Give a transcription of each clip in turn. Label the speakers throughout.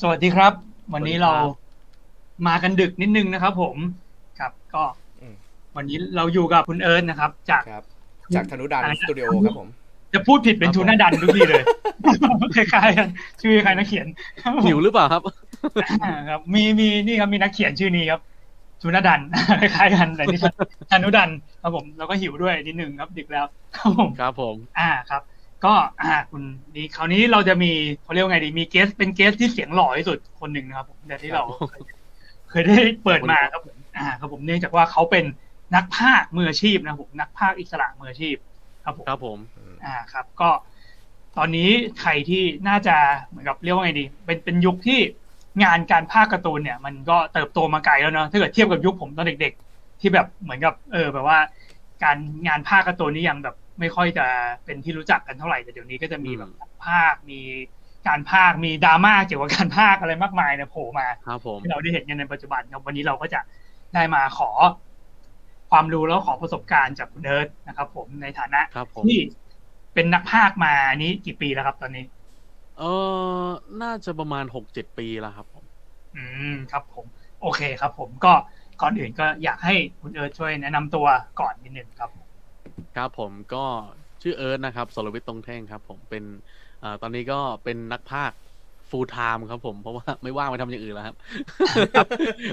Speaker 1: สวัสดีครับ วันนี้เรา
Speaker 2: สวัสดีครับ
Speaker 1: มากันดึกนิดนึงนะครับ ผมครับก็
Speaker 3: อืม
Speaker 1: วันนี้เราอยู่กับคุณเอิร์ธนะครับ จาก
Speaker 3: ครับจากธนุดัน
Speaker 1: อะไรนะ
Speaker 3: สตูดิโอครับผม
Speaker 1: จะพูดผิดเป็น
Speaker 2: ครับ
Speaker 1: ทูน่าดันทุกทีเลยคล้ายๆกันชื่อใครนักเขียนครับผม
Speaker 2: หิวหรือเปล่าครับ
Speaker 1: อ่าครับ มีมีนี่ครับมีนักเขียนชื่อนี้ครับทูน่าดันคล้ายๆกันแต่นี่ธนุดันครับผมแล้วก็หิวด้วยนิดนึงครับดึกแล้วครับผม
Speaker 2: ครับผม
Speaker 1: อ่าครับ ก็อ่าคุณดีคราวนี้เราจะมีเขาเรียกว่าไงดีมีเกสเป็นเกสที่เสียงหล่อที่สุดคนหนึ่งนะครับผมแต่ที่เราเคยเคยได้เปิดมาครับผมอ่าครับผมเนื่องจากว่าเขาเป็นนักพากย์มืออาชีพนะครับผมนักพากย์อิสระมืออาชีพ ครับผม
Speaker 2: ครับผม
Speaker 1: อ่าครับ ก็ ตอนนี้ใครที่น่าจะเหมือนกับเรียกว่าไงดี เป็นเป็นยุคที่งานการพากย์การ์ตูนเนี่ย มันก็เติบโตมาไกลแล้วเนาะถ้าเกิดเทียบกับยุคผมตอนเด็ก ๆ ที่แบบเหมือนกับ เออ แบบว่า การงานภาคการ์ตูนนี่ยังแบบ ไม่ค่อยจะเป็นที่รู้จักกันเท่าไหร่แต่เดี๋ยวนี้ก็จะมีแบบภาคมีการภาคมีดราม่าเกี่ยวกับการภาคอะไรมากมายเนี่ยโผล่มา
Speaker 2: ครับผม
Speaker 1: ที่เราได้เห็นกันในปัจจุบันครับวันนี้เราก็จะได้มาขอ ความรู้แล้วขอประสบการณ์จากคุณเอิร์ธนะครับ ผมในฐานะครับ
Speaker 2: ผม
Speaker 1: ที่เป็นนักภาคมานี้กี่ปีแล้วครับ ตอนนี้
Speaker 2: เออน่าจะประมาณหกเจ็ดปีแล้วครับ ผม
Speaker 1: อืมครับ ผม โอเคครับ ผมก็ก่อนอื่นก็อยากให้คุณเอิร์ธช่วยแนะนำตัวก่อนนิดนึงครับ
Speaker 2: ครับผมก็ชื่อเอิร์ธนะครับสรวิทย์ตรงแท่งครับ ผมเป็นเอ่อตอนนี้ก็เป็นนักพากย์ full time ครับผมเพราะว่าไม่ว่างไปทำอย่างอื่นแล้วครับ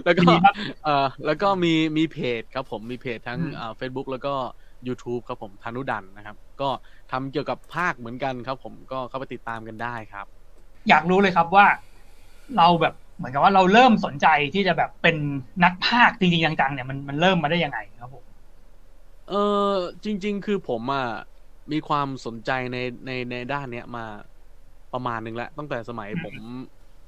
Speaker 2: แล้วก็
Speaker 1: ดีครับ
Speaker 2: เอ่อแล้วก็มีมีเพจครับผมมีเพจทั้ง
Speaker 1: อืม
Speaker 2: เอ่อ Facebook แล้วก็ YouTube ครับผมธนุดันนะครับ ก็ทำเกี่ยวกับภาคเหมือนกันครับ ผมก็เข้าไปติดตามกันได้ครับ
Speaker 1: อยากรู้เลยครับว่า เราแบบเหมือนกับว่าเราเริ่มสนใจที่จะแบบเป็นนักพากย์จริงๆจังๆเนี่ยมันมันเริ่มมาได้ยังไงครับผม
Speaker 2: เออจริง ๆ คือผมอะมีความสนใจในในในด้านเนี้ยมาประมาณหนึ่งแล้วตั้งแต่สมัยผม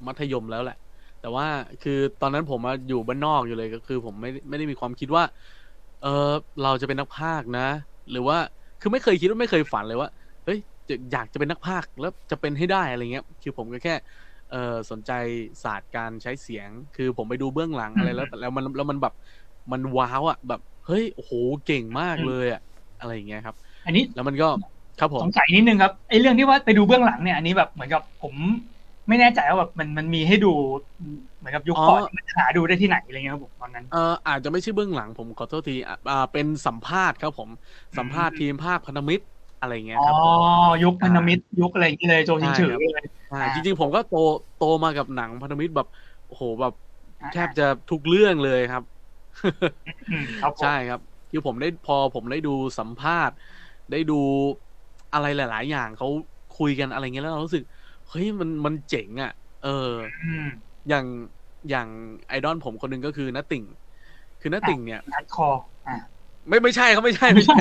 Speaker 2: มัธยมแล้วแหละ แต่ว่าคือตอนนั้นผมอะอยู่บ้านนอกอยู่เลยก็คือ ผมไม่ไม่ได้มีความคิดว่า เออเราจะเป็นนักพากย์นะ หรือว่าคือไม่เคยคิดว่าไม่เคยฝันเลยว่าเฮ้ยจะอยากจะเป็นนักพากย์แล้วจะเป็นให้ได้อะไรเงี้ย คือผมก็แค่เออสนใจศาสตร์การใช้เสียง คือผมไปดูเบื้องหลังอะไรแล้ว แล้วมันแล้วมันแบบมันว้าวอะแบบเฮ้ยโอ้โหเก่งมากเลยอะอะไรอย่างเงี้ยครับ
Speaker 1: อันนี้
Speaker 2: แล้วมันก็ครับผม
Speaker 1: สงสัยนิดนึงครับไอ้เรื่องที่ว่าไปดูเบื้องหลังเนี่ยอันนี้แบบเหมือนกับผมไม่แน่ใจว่าแบบมันมันมีให้ดูเหมือนกับยุคก่อนมันหาดูได้ที่ไหนอะไรเงี้ยครับผมตอนนั้น
Speaker 2: เอออาจจะไม่ใช่เบื้องหลังผมขอโทษทีอะอ่าเป็นสัมภาษณ์ครับผมสัมภาษณ์ทีมภาคพันธมิตรอะไรอย่างเงี้ย
Speaker 1: อ๋
Speaker 2: ครับ
Speaker 1: อ
Speaker 2: ผม
Speaker 1: ยุคพันธมิตรยุคอะไรอย่างนี้เลยโจชิงฉือ
Speaker 2: ใช่ครับ
Speaker 1: เลย
Speaker 2: ใช่
Speaker 1: อ่า
Speaker 2: จริงๆผมก็โตโตมากับหนังพันธมิตรแบบโอ้โหแบบ
Speaker 1: อ่า
Speaker 2: แทบจะทุกเรื่องเลยครับ
Speaker 1: อืมครับผม
Speaker 2: ใช่ครับคือผมได้พอผมได้ดูสัมภาษณ์ ได้ดูอะไรหลาย ๆ อย่างเขาคุยกันอะไรเงี้ยแล้วเรารู้สึกเฮ้ยมันมันเจ๋งอะ เออ
Speaker 1: อืม
Speaker 2: อย่างอย่างไอดอลผมคนหนึ่งก็คือนัตติ่ง คือนัตติ่งเนี่ย
Speaker 1: นัดคออ่า
Speaker 2: ไม่ไม่ใช่ครับไม่ใช่ไม่ใช่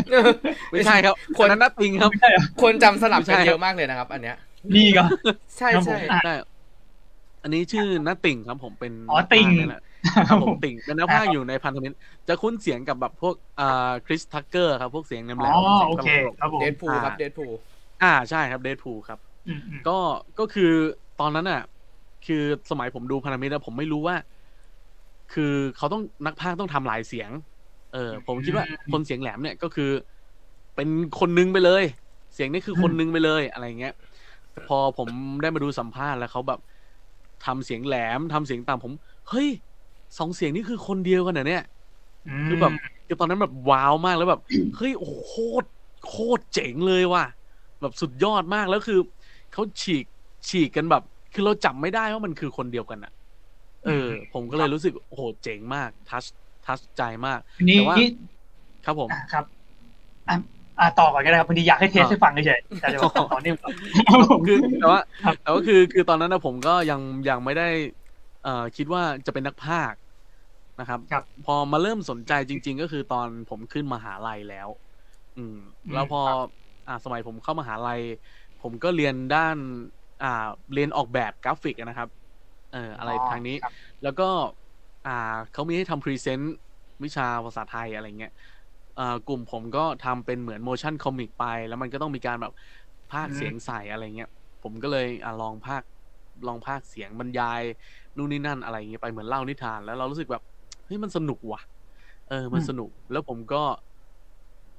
Speaker 2: ไม่ใช่ครับ
Speaker 3: คน
Speaker 2: อันนั้นนัตติ่งครับ
Speaker 1: ไม่ใช่เหรอ
Speaker 3: คนจำสลับ
Speaker 2: ไม่ใช่
Speaker 3: กัน
Speaker 2: ครับ
Speaker 3: เยอะมากเลยนะครับ อันเนี้ย
Speaker 1: นี่ก็
Speaker 3: ใช่
Speaker 1: ครับผม
Speaker 3: ใช่
Speaker 1: อะ
Speaker 2: ใช่อันนี้ชื่อนัตติ่งครับผมเป็น
Speaker 1: อ๋อติ่ง
Speaker 2: นักพากย์นี่แหละครับผมติ่งเป็นนักพากย์อยู่ในพันธมิตรจะคุ้นเสียงกับแบบพวกอ่าคริสทักเกอร์ครับพวกเสียงแหลม
Speaker 1: อ๋อ
Speaker 2: ๆสียง
Speaker 1: โอ
Speaker 2: ตลก
Speaker 1: เคครับผม
Speaker 3: เดดพูครับ
Speaker 2: อ่า
Speaker 3: เดดพู
Speaker 2: อ่าใช่ครับเดดพูครับ
Speaker 1: อืมอืม
Speaker 2: ก็ก็คือตอนนั้นอะ คือสมัยผมดูพันธมิตรอะผมไม่รู้ว่า คือเขาต้องนักพากย์ต้องทำหลายเสียง เออ ผมคิดว่าคนเสียงแหลมเนี่ยก็คือ เป็นคนนึงไปเลย เสียงนี่คือคนนึงไปเลยอะไรเงี้ยพอผมได้มาดูสัมภาษณ์แล้วเขาแบบทำเสียงแหลมทำเสียงต่ำผม เฮ้ย สองเสียงนี่คือคนเดียวกันเหรอเนี่ยคือแบบคือตอนนั้นแบบว้าวมากแล้วแบบเฮ้ยโอ้โหโคตรโคตรเจ๋งเลยว่ะ แบบสุดยอดมากแล้วคือเขาฉีกฉีกกันแบบ คือเราจับไม่ได้ว่ามันคือคนเดียวกันอะเออ ผมก็เลยรู้สึกโอ้โหเจ๋งมากทัชทัชใจมาก
Speaker 1: นี่
Speaker 2: แต่ว่า
Speaker 1: นี่
Speaker 2: ครับผม
Speaker 1: อะครับอะอะต่อก่อนก็ได้ครับพอดีอยากให้เทส
Speaker 2: อะ
Speaker 1: ให้ฟังเฉยๆแต่เดี๋ยวตอนนี้ก่อน
Speaker 2: คือแต่ว่า
Speaker 1: ครับ
Speaker 2: แต่ว่าคือคือตอนนั้นนะผมก็ยังยังไม่ได้ เอ่อคิดว่าจะเป็นนักพากย์ นะครับ
Speaker 1: ครับ
Speaker 2: พอมาเริ่มสนใจจริง ๆ ก็คือตอนผมขึ้นมหาลัยแล้ว อืม แล้วพอ
Speaker 1: ครับ
Speaker 2: อ่า สมัยผมเข้ามหาลัย ผมก็เรียนด้าน อ่า เรียนออกแบบกราฟิกอะนะครับ เอออะไรทางนี้
Speaker 1: ครับ
Speaker 2: แล้วก็ อ่าเขามีให้ทำ present วิชาภาษาไทยอะไรเงี้ยอ่ากลุ่มผมก็ทำเป็นเหมือน motion comic ไป แล้วมันก็ต้องมีการแบบพากย์
Speaker 1: อืม
Speaker 2: เสียงใส่อะไรเงี้ย ผมก็เลยอ่าลองพากย์ลองพากย์เสียงบรรยายนู่นนี่นั่นอะไรเงี้ยไปเหมือนเล่านิทาน แล้วเรารู้สึกแบบเฮ้ยมันสนุกว่ะ เออ มันสนุก แล้วผมก็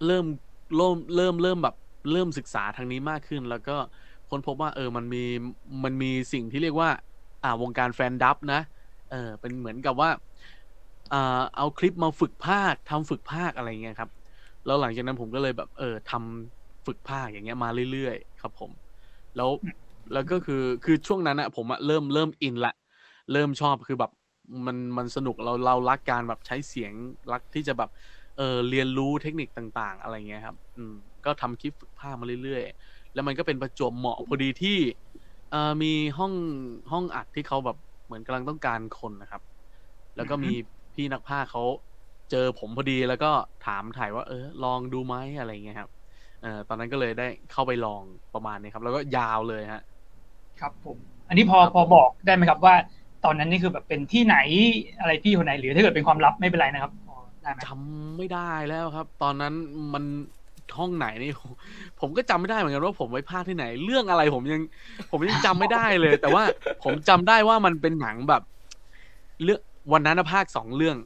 Speaker 2: เริ่มเริ่มเริ่มเริ่มแบบ เริ่มศึกษาทางนี้มากขึ้น แล้วก็ค้นพบว่า เออ มันมีมันมีสิ่งที่เรียกว่า อ่าวงการแฟนดับนะ เออ เป็นเหมือนกับว่าอ่าเอาคลิปมาฝึกภาคทำฝึกภาคอะไรเงี้ยครับ แล้วหลังจากนั้นผมก็เลยแบบ เออทำฝึกภาคอย่างเงี้ยมาเรื่อยๆครับผม แล้วแล้วก็คือคือช่วงนั้นอะผมอะเริ่มเริ่มอินละ เริ่มชอบคือแบบ มันมันสนุกเราเรารักการแบบใช้เสียงรักที่จะแบบเออเรียนรู้เทคนิคต่าง ๆ อะไรเงี้ยครับ อืม ก็ทำคลิปฝึกภาคมาเรื่อยๆ แล้วมันก็เป็นประจวบเหมาะพอดีที่เอ่อมีห้องห้องอัดที่เขาแบบเหมือนกำลังต้องการคนนะครับ แล้วก็มีพี่นักภาคเขาเจอผมพอดีแล้วก็ถามถ่ายว่า เออ ลองดูไหมอะไรเงี้ยครับเอ่อตอนนั้นก็เลยได้เข้าไปลองประมาณนี้ครับ แล้วก็ยาวเลยฮะ
Speaker 1: ครับผม อันนี้พอพอบอกได้ไหมครับว่า ตอนนั้นนี่คือแบบเป็นที่ไหนอะไรพี่คนไหนหรือถ้าเกิดเป็นความลับไม่เป็นไรนะครับพอได้ไหม
Speaker 2: จำไม่ได้แล้วครับ ตอนนั้นมันห้องไหนนี่ผมก็จำไม่ได้เหมือนกันว่าผมไปภาคที่ไหน เรื่องอะไรผมยัง ผมยังจำไม่ได้เลย แต่ว่าผมจำได้ว่ามันเป็นหนังแบบเรื่องวันนั้นนะภาคสองเรื่อง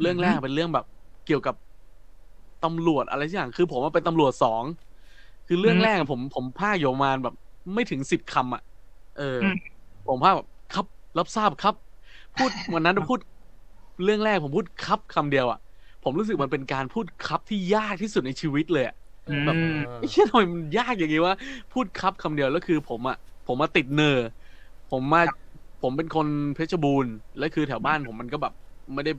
Speaker 2: เรื่องแรกเป็นเรื่องแบบเกี่ยวกับตำรวจอะไรสักอย่างคือ ผมว่าเป็นตำรวจสองคือเรื่องแรกอะผมผมภาคอยู่ประมาณแบบ ไม่ถึงสิบคำอะเอออ
Speaker 1: ม
Speaker 2: ผมภาคแบบค รับรับทราบครับ พูดวันนั้นพูดเรื่องแรกผมพูดครับคำเดียวอะ ผมรู้สึกมันเป็นการพูดครับที่ยากที่สุดในชีวิตเลยอะแบบ
Speaker 1: อืม
Speaker 2: ไอ้เชี่ยทำไมมันยากอย่างงี้วะพูดครับคำเดียวแล้วคือ ผมอะผมมาติดเนอร์ผมมา
Speaker 1: ครับ
Speaker 2: ผมเป็นคนเพชรบูรณ์แล้วคือแถวบ้านผมมันก็แบบไม่ได้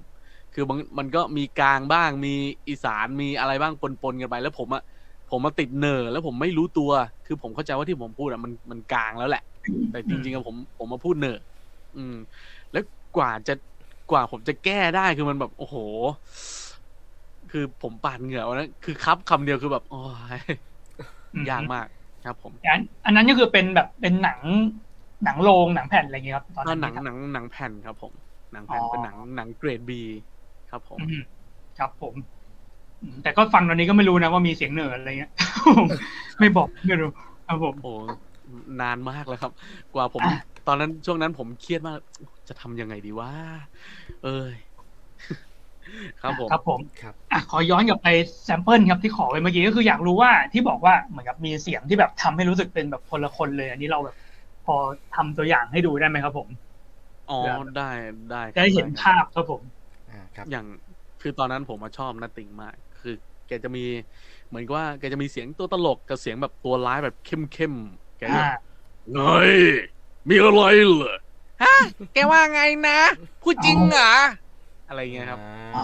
Speaker 2: คือบางมันก็มีกลางบ้างมีอีสานมีอะไรบ้างปนๆกันไป แล้วผมอะผมมาติดเนอร์แล้วผมไม่รู้ตัว คือผมเข้าใจว่าที่ผมพูดอะมันมันกลางแล้วแหละ แต่จริงๆอะผมผมมาพูดเนอร์ อืม แล้วกว่าจะกว่าผมจะแก้ได้คือมันแบบ โอ้โห คือผมปาดเหงื่อวันนั้นคือครับคำเดียวคือแบบโอ้ยยากมากครับ ผม
Speaker 1: อันอันนั้นก็คือเป็นแบบเป็นหนังหนังโรงหนังแผ่นอะไรอย่างเงี้ยครับตอน
Speaker 2: ก็
Speaker 1: นั้น
Speaker 2: หนัง
Speaker 1: ที่ทำ
Speaker 2: หนังหนังแผ่นครับ ผม หนังแผ่น
Speaker 1: อ๋อ
Speaker 2: เป็นหนังหนังเกรด B ครับ ผม
Speaker 1: อืมครับผมอืมแต่ก็ฟังตอนนี้ก็ไม่รู้นะว่ามีเสียงเหนืออะไรเงี้ยไม่บอกไม่รู้ครับผม
Speaker 2: โอ้นานมากแล้วครับ กว่าผม
Speaker 1: อะ
Speaker 2: ตอนนั้นช่วงนั้นผมเครียดมาก จะทำยังไงดีวะเอ้ยครับผม
Speaker 1: ครับผม
Speaker 3: ครับ
Speaker 1: อะขอย้อนกลับไป sample ครับที่ขอไปเมื่อกี้ก็คืออยากรู้ว่าที่บอกว่าเหมือนกับมีเสียงที่แบบทำให้รู้สึกเป็นแบบคนละคนเลย อันนี้เราแบบ พอทำตัวอย่างให้ดูได้ไหมครับผม
Speaker 2: อ๋อได้ได้ครับ
Speaker 1: จะได้เห็น
Speaker 2: ครับ
Speaker 1: ภาพครับผม
Speaker 3: อ่าครับ
Speaker 2: อย่างคือตอนนั้นผมมาชอบนัตติงมาก คือ แกจะมีเหมือนกับว่าแกจะมีเสียงตัวตลกกับเสียงแบบตัวร้ายแบบเข้มเข้มๆแกจะ
Speaker 1: อ่า
Speaker 2: เฮ้ย มีอะไรเหรอฮะแกว่าไงนะพูดจริงเหรออะไรเงี้ยครับ
Speaker 1: อ๋อ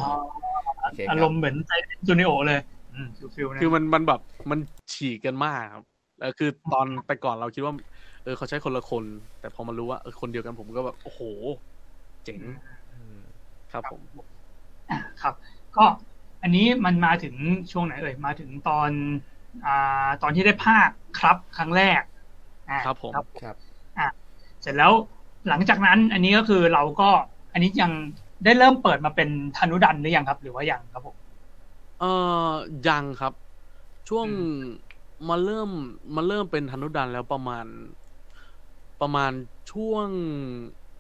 Speaker 3: โอเคครับ
Speaker 1: อารมณ์เหมือนไซจูเนโอเลยอืมฟิลๆนะ
Speaker 2: คือมันมันแบบมันฉีกกันมากครับแล้วคือตอนแต่ก่อนเราคิดว่า เออเขาใช้คนละคน แต่พอมารู้ว่าเออคนเดียวกันผมก็แบบโอ้โห เจ๋ง
Speaker 3: อืม
Speaker 2: ครับผม
Speaker 1: อะครับ ก็อันนี้มันมาถึงช่วงไหนเอ่ยมาถึงตอนอ่าตอนที่ได้ภาคครับครั้งแรกอ่า
Speaker 2: ครับผม
Speaker 3: ครับ
Speaker 1: เสร็จแล้วหลังจากนั้นอันนี้ก็คือเราก็อันนี้ยังได้เริ่มเปิดมาเป็นธนุดันหรือยังครับ หรือว่ายังครับผม
Speaker 2: เออยังครับ ช่วง
Speaker 1: อื
Speaker 2: มาเริ่มมาเริ่มเป็นธนุดันแล้วประมาณ ประมาณช่วง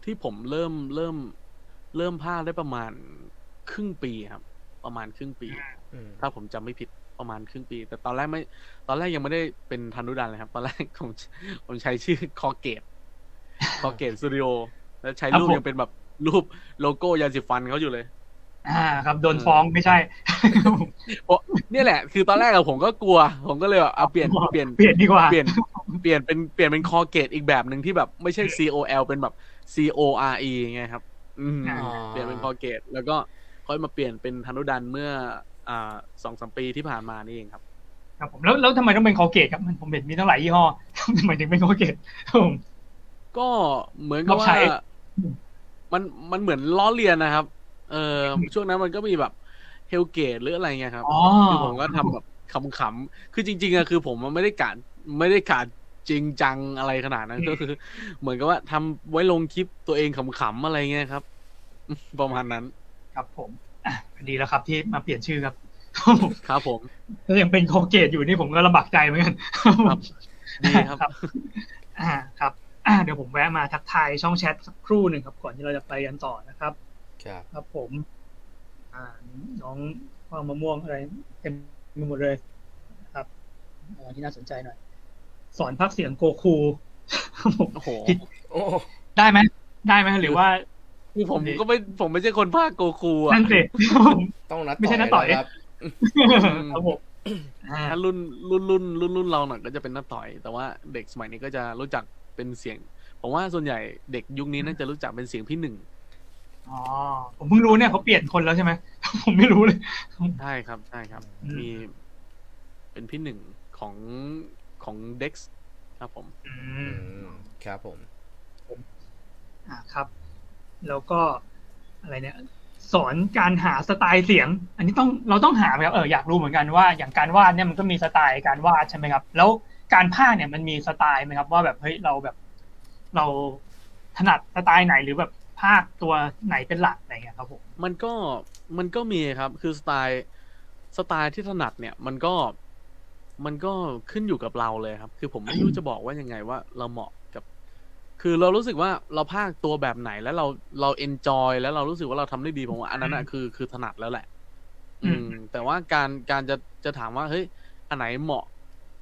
Speaker 2: ที่ผมเริ่มเริ่ม เริ่มภาคได้ประมาณครึ่งปีครับ ประมาณครึ่งปี
Speaker 3: อืม
Speaker 2: ถ้าผมจำไม่ผิดประมาณครึ่งปี แต่ตอนแรกไม่ ตอนแรกยังไม่ได้เป็นธนุดันเลยครับ ตอนแรกผมผมใช้ชื่อคอเกต คอลเกตสตูดิโอแล้วใช้รูปยังเป็นแบบรูปโลโก้ยาสีฟันเขาอยู่เลย
Speaker 1: อ่า ครับโดนฟ้องไม่ใช่
Speaker 2: เพราะเนี่ยแหละ คือตอนแรกอะผมก็กลัว ผมก็เลยแบบเอาเปลี่ยนเปลี่ยน
Speaker 1: เปลี่ยนดีกว่า
Speaker 2: เปลี่ยนเปลี่ยนเป็นเปลี่ยนเป็นคอเกตอีกแบบหนึ่งที่แบบไม่ใช่ C O L เป็นแบบ C O R E ไงครับ อืม
Speaker 1: อ่า
Speaker 2: เปลี่ยนเป็นคอเกตแล้วก็ค่อยมาเปลี่ยนเป็นธนุดันเมื่ออ่าสองสามปีที่ผ่านมานี่เองครับ
Speaker 1: ครับผมแล้วแล้วทำไมต้องเป็นคอเกตครับมันผมเห็นมีตั้งหลายยี่ห้อทำไมถึงเป็นคอเกตครับผม
Speaker 2: ก็เหมือนกับ
Speaker 1: เรา
Speaker 2: ว่า
Speaker 1: ใช้
Speaker 2: มันมันเหมือนล้อเลียนนะครับ เออช่วงนั้นมันก็มีแบบเฮลเกตหรืออะไรเงี้ยครับ
Speaker 1: อ๋อ
Speaker 2: คือผมก็ทำแบบขำๆคือจริง ๆอะคือผมมันไม่ได้กะไม่ได้กะจริงจังอะไรขนาดนั้นก็คือ เหมือนกับว่าทำไว้ลงคลิปตัวเองขำๆอะไรเงี้ยครับ ประมาณนั้น
Speaker 1: ครับผมอะดีแล้วครับ ที่มาเปลี่ยนชื่อครับ
Speaker 2: ครับผม
Speaker 1: ถ้ายังเป็นคอเกตอยู่นี่ผมก็ลำบากใจเหมือนกัน
Speaker 2: ครับดีครับ
Speaker 1: อ่าครับอ่า เดี๋ยวผมแวะมาทักทายช่องแชทสักครู่หนึ่งครับ ก่อนที่เราจะไปกันต่อนะครับ
Speaker 3: ครับ
Speaker 1: ครับผม อ่าน้องว่างมะม่วงอะไรเต็มไปหมดเลยนะครับอ่าที่น่าสนใจหน่อย สอนพักเสียงโกคูครับผม
Speaker 2: โอ้โห
Speaker 3: โอ้
Speaker 1: ได้ไหมได้ไหมหรือว่า
Speaker 2: คือผมก็ไม่ผมไม่ใช่คนภาคโกคูอะ
Speaker 1: นั่นสิ
Speaker 3: ต้องนัด
Speaker 1: ไม่ใช่นัดต่อย
Speaker 3: แล้วครับ
Speaker 1: ครับผมอ่า
Speaker 2: ถ้ารุ่นรุ่นรุ่นรุ่นรุ่นเราหน่อยก็จะเป็นน้าต่อย แต่ว่าเด็กสมัยนี้ก็จะรู้จัก เป็นเสียงผมว่าส่วนใหญ่เด็กยุคนี้น่าจะรู้จักเป็นเสียงพี่หนึ่ง
Speaker 1: อ๋อผมเพิ่งรู้เนี่ยเขาเปลี่ยนคนแล้วใช่ไหมผมไม่รู้เลย
Speaker 2: ใช่ครับใช่ครับ
Speaker 1: อืม
Speaker 2: มีเป็นพี่หนึ่งของของเด็กครับผม
Speaker 1: อื
Speaker 3: อื
Speaker 1: ม
Speaker 3: มครับผม
Speaker 1: อ่าครับ แล้วก็อะไรเนี่ย สอนการหาสไตล์เสียง อันนี้ต้องเราต้องหาไหมครับเอออยากรู้เหมือนกันว่าอย่างการวาดเนี่ยมันก็มีสไตล์การวาดใช่ไหมครับ แล้ว การพากย์เนี่ยมันมีสไตล์ไหมครับ ว่าแบบเฮ้ยเราแบบเราถนัดสไตล์ไหนหรือแบบภาคตัวไหนเป็นหลักอะไรเงี้ยครับผม
Speaker 2: มันก็มันก็มีครับ คือสไตล์สไตล์ที่ถนัดเนี่ย มันก็มันก็ขึ้นอยู่กับเราเลยครับ คือผมไม่รู้จะบอกว่ายังไงว่าเราเหมาะกับ คือเรารู้สึกว่าเราพากย์ตัวแบบไหนแล้วเราเรา enjoy แล้วเรารู้สึกว่าเราทำได้ดีผมว่าอันนั้นอะคือคือถนัดแล้วแหละ อืม แต่ว่าการการจะจะถามว่าเฮ้ยอันไหนเหมาะ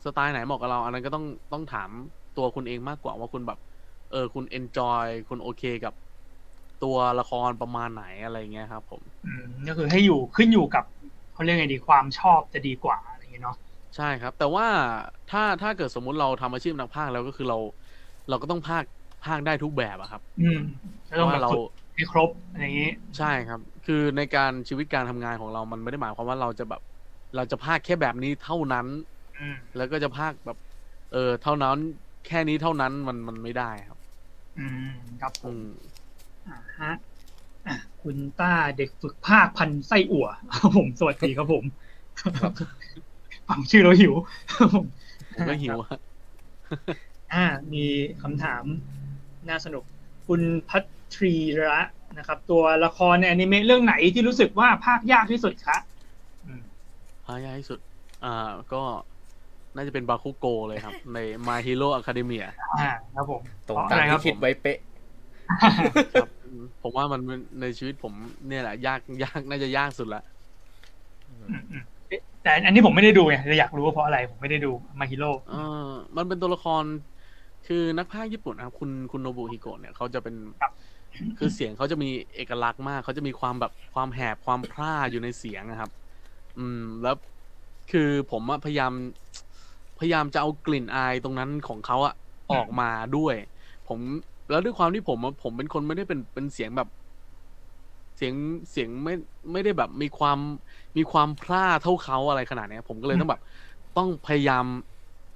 Speaker 2: สไตล์ไหนเหมาะกับเรา อันนั้นก็ต้องต้องถามตัวคุณเองมากกว่าว่าคุณแบบ เออ คุณ enjoy คุณโอเคกับตัวละครประมาณไหนอะไรเงี้ยครับ ผม
Speaker 1: อืมก็คือให้อยู่ขึ้นอยู่กับเขาเรียกไงดีความชอบจะดีกว่าอะไรอย่างเงี้ยเนาะ
Speaker 2: ใช่ครับ แต่ว่าถ้าถ้าเกิดสมมุติเราทำอาชีพนักพากย์แล้วก็คือเรา เราก็ต้องพากย์พากย์ได้ทุกแบบอะครับ
Speaker 1: อืมก็ต้อง
Speaker 2: เพ
Speaker 1: แบ
Speaker 2: ราะ
Speaker 1: บ
Speaker 2: เรา
Speaker 1: ฝึกให้ครบอะไรอย่างงี้
Speaker 2: ใช่ครับ คือในการชีวิตการทำงานของเรามันไม่ได้หมายความว่าเราจะแบบ เราจะพากย์แค่แบบนี้เท่านั้น
Speaker 1: อืม
Speaker 2: แล้วก็จะพากย์แบบ เออ เท่านั้นแค่นี้เท่านั้นมันมันไม่ได้ครับ
Speaker 1: อืมครับผ
Speaker 2: อื
Speaker 1: ม
Speaker 2: ม
Speaker 1: อ่าฮะอะคุณต้าเด็กฝึกภาคพันไส้อั่วครับผมสวัสดีครับผมฟังชื่อเราหิวครับผม
Speaker 2: ผมก็หิวอะ
Speaker 1: อ่า มีคำถามน่าสนุก คุณพัทรีระนะครับ ตัวละครในอนิเมะเรื่องไหนที่รู้สึกว่าภาคยากที่สุดคะอืม
Speaker 2: พากยากที่สุด อ่า ก็ น่าจะเป็นบาคุโกเลยครับ ใน My Hero Academia
Speaker 1: อ่าครับผม
Speaker 3: ตรง
Speaker 1: เพราะ
Speaker 3: ตา
Speaker 1: อะ
Speaker 3: ม
Speaker 1: ไรครับ
Speaker 3: ที่คิดไว้เป๊ะ
Speaker 2: ครับผมว่ามันในชีวิตผมเนี่ยแหละยากยากน่าจะยากสุดละ
Speaker 1: อืมอืมเอ๊ะแต่อันนี้ผมไม่ได้ดูไงเลยอยากรู้ว่าเพราะอะไร ผมไม่ได้ดูมาฮิโร่
Speaker 2: เออมันเป็นตัวละคร คือนักพากย์ญี่ปุ่นนะครับ คุณคุณโนบุฮิโกะเนี่ยเขาจะเป็น คือเสียงเขาจะมีเอกลักษณ์มาก เขาจะมีความแบบความแหบความพร่าอยู่ในเสียงนะครับ อืม แล้วคือผมอะพยายาม พยายามจะเอากลิ่นอายตรงนั้นของเขาอะออกมาด้วย ผมแล้วด้วยความที่ผมอะผมเป็นคนไม่ได้เป็นเป็นเสียงแบบ เสียงเสียงไม่ไม่ได้แบบมีความมีความพร่าเท่าเขาอะไรขนาดเนี้ย ผมก็เลยต้องแบบ ต้องพยายาม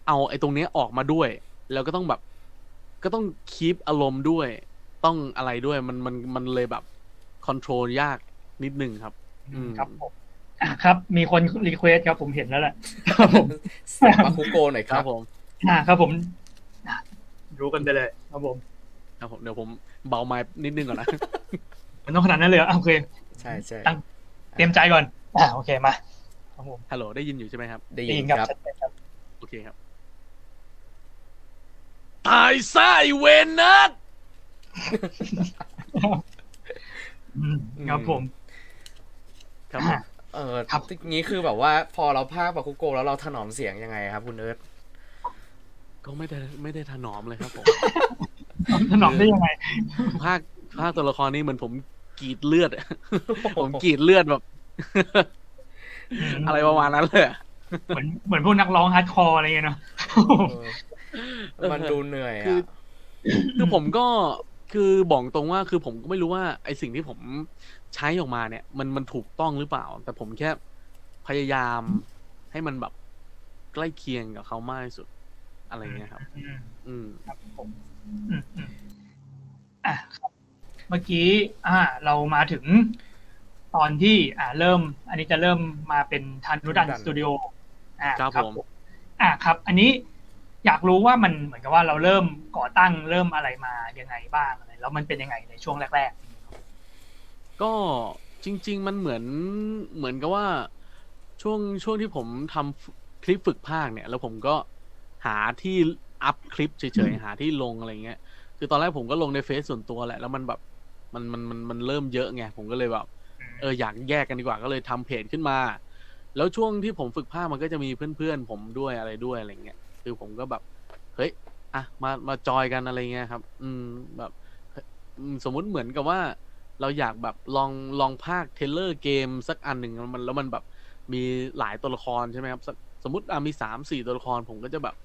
Speaker 2: เอาไอ้ตรงเนี้ยออกมาด้วย แล้วก็ต้องแบบ ก็ต้อง keep อารมณ์ด้วย ต้องอะไรด้วยมันมันมันเลยแบบ control ยากนิดนึงครับ อืม
Speaker 1: ครับผม อะครับ มีคน request ครับผมเห็นแล้วแหละครับผม
Speaker 3: เสียงมาคุโกหน่อย
Speaker 2: ค
Speaker 3: ค
Speaker 2: รั
Speaker 3: รั
Speaker 2: บบผม
Speaker 1: อ่าครับผมอะรู้กันไปเลย ครับผม
Speaker 2: ครับผมเดี๋ยวผมเบาไม้นิดนึงก่อนนะ
Speaker 1: มันต้องขนาดนั้นเลยเหรออะโอเค
Speaker 3: ใช่ใช่
Speaker 1: ตั้งเตรียมใจก่อนอ่าโอเคมาครับผม
Speaker 2: ฮัลโหลได้ยินอยู่ใช่ไหมครับ
Speaker 3: ได้
Speaker 1: ได้
Speaker 3: ยิ
Speaker 1: ยิ
Speaker 3: น
Speaker 1: นครับ
Speaker 3: ครับ
Speaker 1: ชัดเจนครับ
Speaker 2: โอเคครับ ตายซะไอเวนนัท
Speaker 1: อืมครับผม
Speaker 2: ครับผม
Speaker 1: อะ
Speaker 3: เออ
Speaker 1: ครับ
Speaker 3: งี้คือแบบว่าพอเราพากย์มาคุโกแล้วเราถนอมเสียงยังไงครับ คุณเอิร์ธ
Speaker 2: ก็ไม่ได้ไม่ได้ถนอมเลยครับผม
Speaker 1: ถนอมได้ยังไง
Speaker 2: พากย์พากย์ตัวละครนี้เหมือนผมกรีดเลือดอะผมกรีดเลือดแบบ อะไรประมาณนั้นเลยอะ
Speaker 1: เหมือนเหมือนพวกนักร้อง hardcore อะไรเงี้ยเนาะ
Speaker 3: เออมันดูเหนื่อย
Speaker 2: คือ
Speaker 3: อะ
Speaker 2: คือผมก็คือบอกตรงว่าคือผมก็ไม่รู้ว่าไอ้สิ่งที่ผม ใช้ออกมาเนี่ย มันมันถูกต้องหรือเปล่า แต่ผมแค่พยายามให้มันแบบใกล้เคียงกับเขามากที่สุดอะไรเงี้ยครับ
Speaker 1: อืม
Speaker 2: อืม
Speaker 1: ครับผมอืมอืมอะครับเมื่อกี้ อ่า เรามาถึงตอนที่ อ่า เริ่ม อันนี้จะเริ่มมาเป็นทันนุดัน
Speaker 3: ทันนุดัน
Speaker 1: สตูดิโออ่า
Speaker 2: ครับผม
Speaker 1: อ่าครับ อันนี้อยากรู้ว่ามันเหมือนกับว่าเราเริ่มก่อตั้งเริ่มอะไรมายังไงบ้างอะไรแล้วมันเป็นยังไงในช่วงแรก
Speaker 2: ก็จริง ๆ มันเหมือนเหมือนกับว่าช่วงช่วงที่ผมทำคลิปฝึกภาคเนี่ย แล้วผมก็หาที่อัพคลิปเฉยๆหาที่ลงอะไรเงี้ย คือตอนแรกผมก็ลงในเฟซส่วนตัวแหละ แล้วมันแบบมันมันมันมันเริ่มเยอะไงผมก็เลยแบบ
Speaker 1: ๆ
Speaker 2: เอออยากแยกกันดีกว่าก็เลยทำเพจขึ้นมา แล้วช่วงที่ผมฝึกภาคมันก็จะมีเพื่อนๆผมด้วยอะไรด้วยอะไรเงี้ยคือผมก็แบบ เฮ้ย อะมามาจอยกันอะไรเงี้ยครับ อืมแบบอืมสมมุติเหมือนกับว่า เราอยากแบบลองลองภาคเทเลอร์เกมสักอันหนึ่งแล้วมันแล้วมันแบบมีหลายตัวละครใช่ไหมครับสมมติอะมีสามสี่ตัวละครผมก็จะแบบ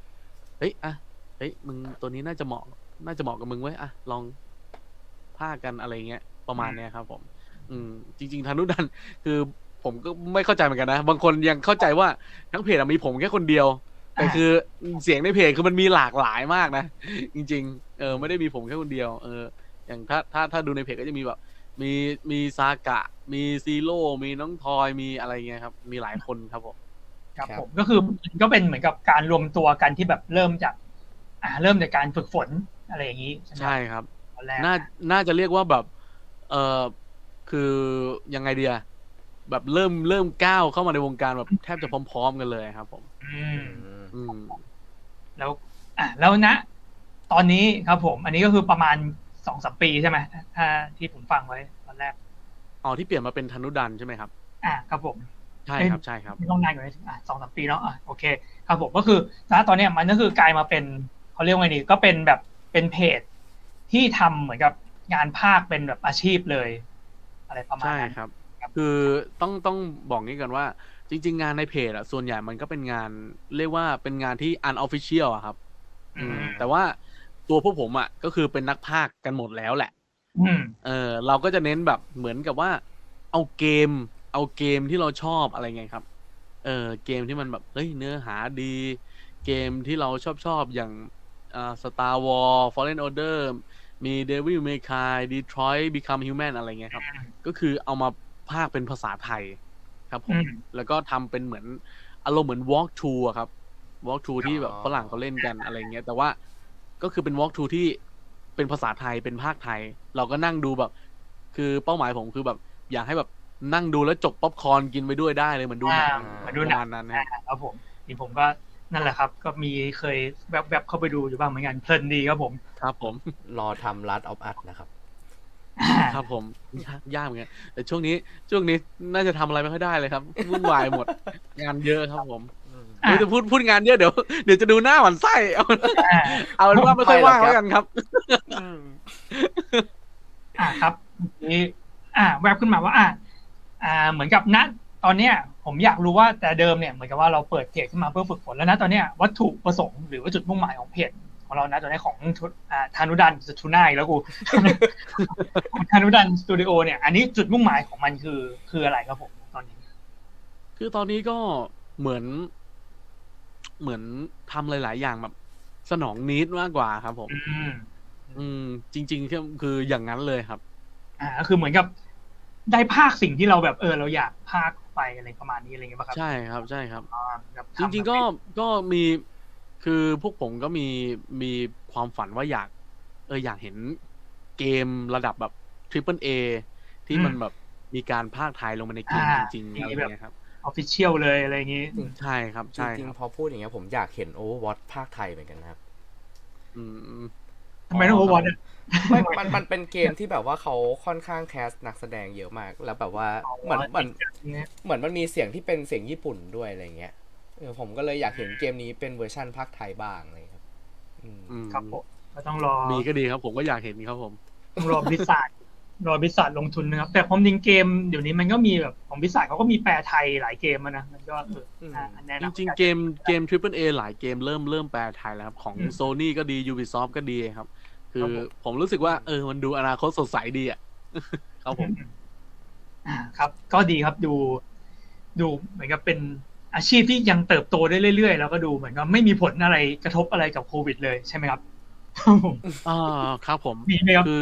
Speaker 2: เฮ้ยอะเฮ้ยมึงตัวนี้น่าจะเหมาะ น่าจะเหมาะกับมึงไว้อะลองภาคกันอะไรเงี้ยประมาณเนี้ยครับ ผม อืม จริงๆธนุดัน คือผมก็ไม่เข้าใจเหมือนกันนะ บางคนยังเข้าใจว่าทั้งเพจอะมีผมแค่คนเดียว แต่คือเสียงในเพจคือมันมีหลากหลายมากนะ จริง ๆ เออ ไม่ได้มีผมแค่คนเดียว เออ อย่างถ้าถ้าถ้าดูในเพจก็จะมีแบบ มีมีซากะ มีซีโร่มีน้องทอยมีอะไรเงี้ยครับ มีหลายคนครับผม
Speaker 1: ครับ
Speaker 3: ครับ
Speaker 1: ผมก็คือมันก็เป็นเหมือนกับการรวมตัวกันที่แบบเริ่มจาก อ่า เริ่มจากการฝึกฝนอะไรอย่างนี้ ใช่ไหม
Speaker 2: ใช่ครับ
Speaker 1: ตอนแรก
Speaker 2: น่าน่าจะเรียกว่าแบบ เออคือยังไงเดียแบบเริ่มเริ่มก้าวเข้ามาในวงการแบบแทบจะพร้อม ๆ กันเลยครับ ผม
Speaker 1: อืม
Speaker 3: อืม
Speaker 2: อืม
Speaker 1: แล้ว อะแล้วนะ ตอนนี้ครับผม อันนี้ก็คือประมาณ สองสามปีใช่ไหมถ้าที่ผมฟังไว้ตอนแรก
Speaker 2: อ๋อที่เปลี่ยนมาเป็นธนุดันใช่ไหมครับ
Speaker 1: อะครับผม
Speaker 2: ใช่ครับใช่ครับ
Speaker 1: ไม่ต้องนานกว่านี้อะสองสามปีเนาะอะโอเค ครับผมก็คือณตอนเนี้ยมันก็คือกลายมาเป็นเขาเรียกว่าไงดีก็เป็นแบบเป็นเพจที่ทำเหมือนกับงานภาคเป็นแบบอาชีพเลย อะไรประมาณ
Speaker 2: ใช่
Speaker 1: นั้น
Speaker 2: ครับ
Speaker 1: ครับ
Speaker 2: คือต้องต้องบอกงี้กันว่า จริง ๆ งานในเพจอะส่วนใหญ่มันก็เป็นงานเรียกว่าเป็นงานที่ unofficial อะครับ
Speaker 1: อืม
Speaker 2: แต่ว่า ตัวพวกผมอะก็คือเป็นนักพากย์กันหมดแล้วแหละ
Speaker 1: อืม
Speaker 2: เออ เราก็จะเน้นแบบเหมือนกับว่า เอาเกม เอาเกมที่เราชอบอะไรเงี้ยครับ เออเกมที่มันแบบเฮ้ยเนื้อหาดี เกมที่เราชอบชอบอย่างอ่า Star Wars Fallen Order มี Devil May Cry Detroit Become Human อะไรเงี้ยครับ ก็คือเอามาภาคเป็นภาษาไทยครับผม
Speaker 1: อืม
Speaker 2: แล้วก็ทำเป็นเหมือนอารมณ์เหมือน walk through อะครับ walk through ที่แบบ
Speaker 3: อ๋อ
Speaker 2: ฝรั่งเขาเล่นกันอะไรเงี้ย แต่ว่า ก็คือเป็น walk through ที่เป็นภาษาไทยเป็นภาคไทย เราก็นั่งดูแบบ คือเป้าหมายผมคือแบบ อยากให้แบบนั่งดูแล้วจกป๊อปคอร์นกินไปด้วยได้เลยเหมือนดูหนัง
Speaker 1: อ่าเหมือนดูหนัง
Speaker 2: ประมาณนั้นนะ
Speaker 1: อ่าครับผมนี่ผมก็นั่นแหละครับ ก็มีเคยแวบๆเข้าไปดูอยู่บ้างเหมือนกันเพลินดีครับผม
Speaker 2: ครับผม
Speaker 3: รอทำรัดออฟอัดนะครับ
Speaker 2: ครับผมยากยากเหมือนกันแต่ช่วงนี้ช่วงนี้น่าจะทำอะไรไม่ค่อยได้เลยครับวุ่นวายหมด งานเยอะครับผม
Speaker 1: อะ
Speaker 2: เดี๋ยว จะพูดพูดงานเยอะเดี๋ยวเดี๋ยวจะดูหน้าหมันไส้เอา
Speaker 1: อ่า
Speaker 2: เอาเป็นว่าไม่ค่อยว่างแล้วกันครับ
Speaker 1: อ่าครับนี่อ่า แวบขึ้นมาว่า อ่า อ่า เหมือนกับณตอนเนี้ย ผมอยากรู้ว่าแต่เดิมเนี่ยเหมือนกับว่าเราเปิดเพจขึ้นมาเพื่อฝึกฝนแล้วนะตอนเนี้ยวัตถุประสงค์หรือว่าจุดมุ่งหมายของเพจของเรานะตอนนี้ของชุดอ่าธนุดันจะทูน่าอีกแล้วกูของธนุดันสตูดิโอเนี่ย อันนี้จุดมุ่งหมายของมันคือคืออะไรครับผมตอนนี้
Speaker 2: คือตอนนี้ก็เหมือน เหมือนทำหลาย ๆ อย่างแบบสนองนิดมากกว่าครับผม
Speaker 1: อืม
Speaker 2: อืมจริง ๆ คือคืออย่างนั้นเลยครับ
Speaker 1: อ่าก็คือเหมือนกับได้พากย์สิ่งที่เราแบบเออเราอยากพากย์ไปอะไรประมาณนี้อะไรเงี้ยป่ะครับ
Speaker 2: ใช่ครับใช่ครับ
Speaker 1: อ่าแบบ
Speaker 2: จริง ๆ ก็ก็มีคือพวกผมก็มีมีความฝันว่าอยาก เอออยากเห็นเกมระดับแบบ triple A ที่มันแบบมีการพากย์ไทยลงมาในเกมจริงๆอะไรเงี้ยครับ
Speaker 1: official เลยอะไรอย่างงี้
Speaker 2: ใช่ครับใช่ค
Speaker 3: รับ
Speaker 2: จริง
Speaker 3: ๆพอพูดอย่างเงี้ยผมอยากเห็น Overwatch พากย์ไทยเหมือนกันนะครับ
Speaker 2: อืม
Speaker 1: ทำไมต้องโอเวอร์วอ
Speaker 3: ไม่มันมันเป็นเกมที่แบบว่าเขาค่อนข้าง cast นักแสดงเยอะมาก แล้วแบบว่าเหมือนเหมือนเหมือนมันมีเสียงที่เป็นเสียงญี่ปุ่นด้วยอะไรเงี้ยเออผมก็เลยอยากเห็นเกมนี้เป็นเวอร์ชั่นพากย์ไทยบ้างเลยครับอืม
Speaker 2: อืม
Speaker 1: ครับผมก็ต้องรอ
Speaker 2: มีก็ดีครับ ผมก็อยากเห็นครับผม
Speaker 1: ต้องรอบิสา ดรอ Blizzard ลงทุนนะครับ แต่ความจริงเกมเดี๋ยวนี้มันก็มีแบบของ Blizzard เขาก็มีแปลไทยหลายเกมอะนะมันก็เอออะอันแนะ
Speaker 2: จ
Speaker 1: นำ
Speaker 2: ริงๆเกมเกม Triple A หลายเกมเริ่มเริ่มแปลไทยแล้วครับ ของ
Speaker 1: อืม
Speaker 2: Sony ก็ดี Ubisoft ก็ดีครับ คื
Speaker 1: ครั
Speaker 2: อบ
Speaker 1: ผม
Speaker 2: ผมรู้สึกว่า เออมันดูอนาคตสดใสดีอะครับผม
Speaker 1: อ่าครับ ก็ดีครับดูดูเหมือนกับเป็นอาชีพที่ยังเติบโตได้เรื่อยๆ แล้วก็ดูเหมือนกับไม่มีผลอะไรกระทบอะไรกับโควิดเลยใช่ไหมครับครับผม
Speaker 2: อ่าครับผม
Speaker 1: มีไหมครับ
Speaker 2: คือ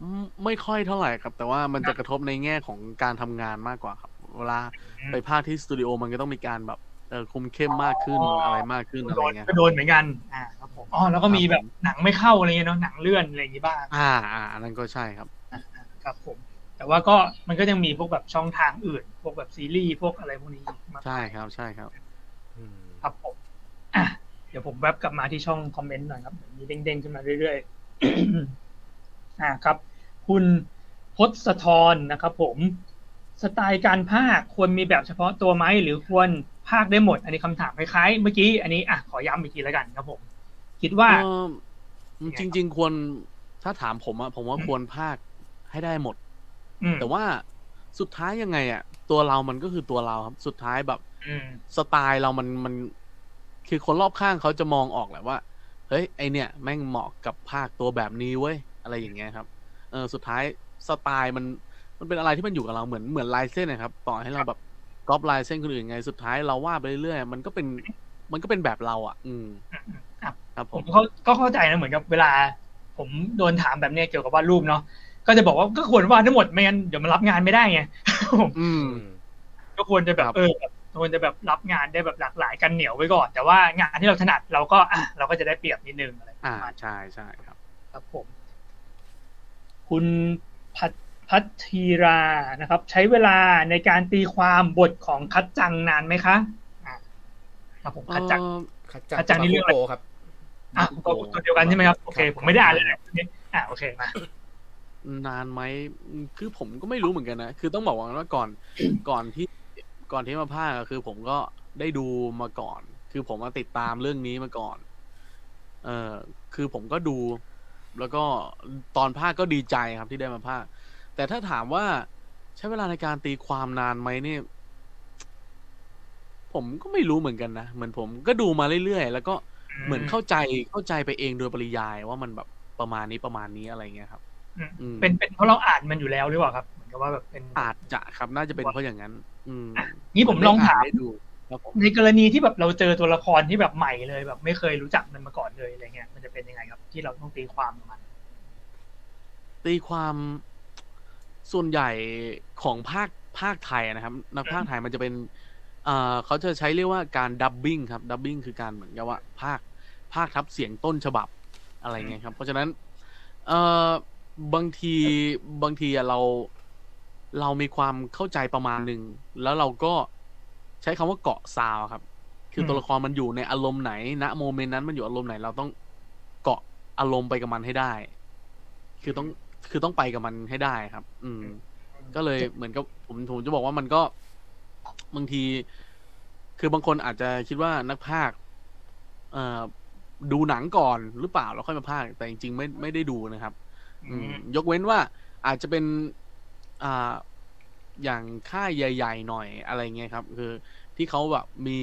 Speaker 2: ไม่ไม่ค่อยเท่าไหร่ครับ แต่ว่ามันจะกระทบในแง่ของการทำงานมากกว่าครับ เวลาไปภาคที่สตูดิโอมันก็ต้องมีการแบบเออคุมเข้มมากขึ้น
Speaker 1: อ๋ออ
Speaker 2: อะไรมากขึ้นอะไร
Speaker 1: โดน
Speaker 2: เงี้ยค
Speaker 1: ก็
Speaker 2: รับ
Speaker 1: โดนเหมือนกันอ่าครับผมอ๋อแล้วก็มีแบบหนังไม่เข้าอะไรเงี้ยเนาะหนังเลื่อนอะไรอย่างงี้บ้าง
Speaker 2: อ่าอ่าอันนั้นก็ใช่ครับ
Speaker 1: อ่าครับผม แต่ว่าก็มันก็ยังมีพวกแบบช่องทางอื่น พวกแบบซีรีส์พวกอะไรพวกนี้มา
Speaker 2: ใช่ครับใช่ครับ
Speaker 3: อืม
Speaker 1: ครับผมอะเดี๋ยวผมแวบกลับมาที่ช่องคอมเมนต์หน่อยครับเดี๋ยวมีเด้งๆขึ้นมาเรื่อยๆ อ่าครับ คุณพศธรนะครับ ผมสไตล์การภาคควรมีแบบเฉพาะตัวไหมหรือควรภาคได้หมด อันนี้คำถามคล้ายๆเมื่อกี้อันนี้อะขอย้ำอีกทีแล้วกันครับผม คิดว่า
Speaker 2: เอ่อจริง ๆ ควรถ้าถามผมอะผมว่าควรภาคให้ได้หมด
Speaker 1: อืม
Speaker 2: แต่ว่าสุดท้ายยังไงอะตัวเรามันก็คือตัวเราครับ สุดท้ายแบบ
Speaker 1: อืม
Speaker 2: สไตล์เรามันมัน คือคนรอบข้างเขาจะมองออกแหละว่า เฮ้ยไอเนี่ย แม่งเหมาะกับภาคตัวแบบนี้เว้ย อะไรอย่างเงี้ยครับเออสุดท้ายสไตล์มันมันเป็นอะไรที่มันอยู่กับเราเหมือนเหมือนลายเส้นนะครับ ต่อให้เราแบบก๊อปลายเส้นคนอื่นไง สุดท้ายเราวาดไปเรื่อยๆมันก็เป็นมันก็เป็นแบบเราอะ อืม
Speaker 1: อืมอืมอะ
Speaker 2: ครับผ
Speaker 1: ผม
Speaker 2: ม
Speaker 1: เขาก็เข้าใจนะเหมือนกับเวลา ผมโดนถามแบบเนี้ยเกี่ยวกับวาดรูปเนาะก็จะบอกว่าก็ควรวาดทั้งหมดไม่งั้นเดี๋ยวมันรับงานไม่ได้ไงผม
Speaker 2: อืม
Speaker 1: ก็ควรจะแบ
Speaker 2: ครับบ
Speaker 1: เออแบบควรจะแบบรับงานได้แบบหลากหลายกันเหนียวไว้ก่อน แต่ว่างานที่เราถนัดเราก็อะเราก็จะได้เปรียบนิดนึงอะไรประ
Speaker 2: อ่า
Speaker 1: มาณนี้
Speaker 2: ใช่ใช่ครับ
Speaker 1: ครับผม คุณพัทพัทธีรานะครับ ใช้เวลาในการตีความบทของคัดจังนานไหมคะอะครับผมคัดจัง
Speaker 2: เอ่อ
Speaker 3: คัดจัง
Speaker 1: คัดจังนี่เรื่องอะไร
Speaker 3: โกครับ
Speaker 1: อะก็ตัวเดียวกันใช่ไหมครับโอเค
Speaker 3: ครับ
Speaker 1: ผมไม่ได้อ่านเลยนะอะโอเคมา
Speaker 2: นานไหมอืมคือผมก็ไม่รู้เหมือนกันนะคือต้องบอกว่าก่อนก่อนที่ก่อนที่มาภาคอะคือผมก็ได้ดูมาก่อน คือผมมาติดตามเรื่องนี้มาก่อน เออคือผมก็ดู แล้วก็ตอนภาคก็ดีใจครับที่ได้มาภาค แต่ถ้าถามว่าใช้เวลาในการตีความนานไหมเนี่ยผมก็ไม่รู้เหมือนกันนะ เหมือนผมก็ดูมาเรื่อยๆ แล้วก็เหมือนเข้าใจเข้าใจไปเองโดยปริยายว่ามันแบบประมาณนี้ประมาณนี้อะไรเงี้ยครับ
Speaker 1: อืม
Speaker 2: อืม
Speaker 1: เป็นเป็นเพราะเราอ่านมันอยู่แล้วหรือเปล่าครับ เหมือนกับว่าแบบเป็น
Speaker 2: อาจจะครับน่าจะเป็นเพราะอย่างนั้น อืม
Speaker 1: นี่ผมลองถาม
Speaker 2: ได้ดูครับผม
Speaker 1: ในกรณีที่แบบเราเจอตัวละครที่แบบใหม่เลยแบบ ไม่เคยรู้จักมันมาก่อนเลยอะไรเงี้ยมันจะเป็นยังไงครับ ที่เราต้องตีความกับมัน
Speaker 2: ตีความส่วนใหญ่ของภาคภาคไทยนะครับ นักภาคไทยมันจะเป็นเอ่อเขาจะใช้เรียกว่าการดับบิ้งครับดับบิ้งคือการเหมือนกับว่า ภาคภาคทับเสียงต้นฉบับอะไรเงี้ยครับ เพราะฉะนั้นเอ่อบางทีบางทีอะเราเรามีความเข้าใจประมาณหนึ่งแล้วเราก็ใช้คำว่าเกาะซาวครับ คือตัวละครมันอยู่ในอารมณ์ไหนณโมเมนต์นั้นมันอยู่อารมณ์ไหน เราต้องเกาะอารมณ์ไปกับมันให้ได้ คือต้องคือต้องไปกับมันให้ได้ครับ อืม ก็เลยเหมือนกับผมผมจะบอกว่ามันก็บางที คือบางคนอาจจะคิดว่านักพากย์เอ่อดูหนังก่อนหรือเปล่าแล้วค่อยมาพากย์แต่จริงๆไม่ไม่ได้ดูนะครับ อืม ยกเว้นว่าอาจจะเป็น อ่า อย่างค่ายใหญ่ ๆ หน่อยอะไรเงี้ยครับ คือที่เขาแบบมี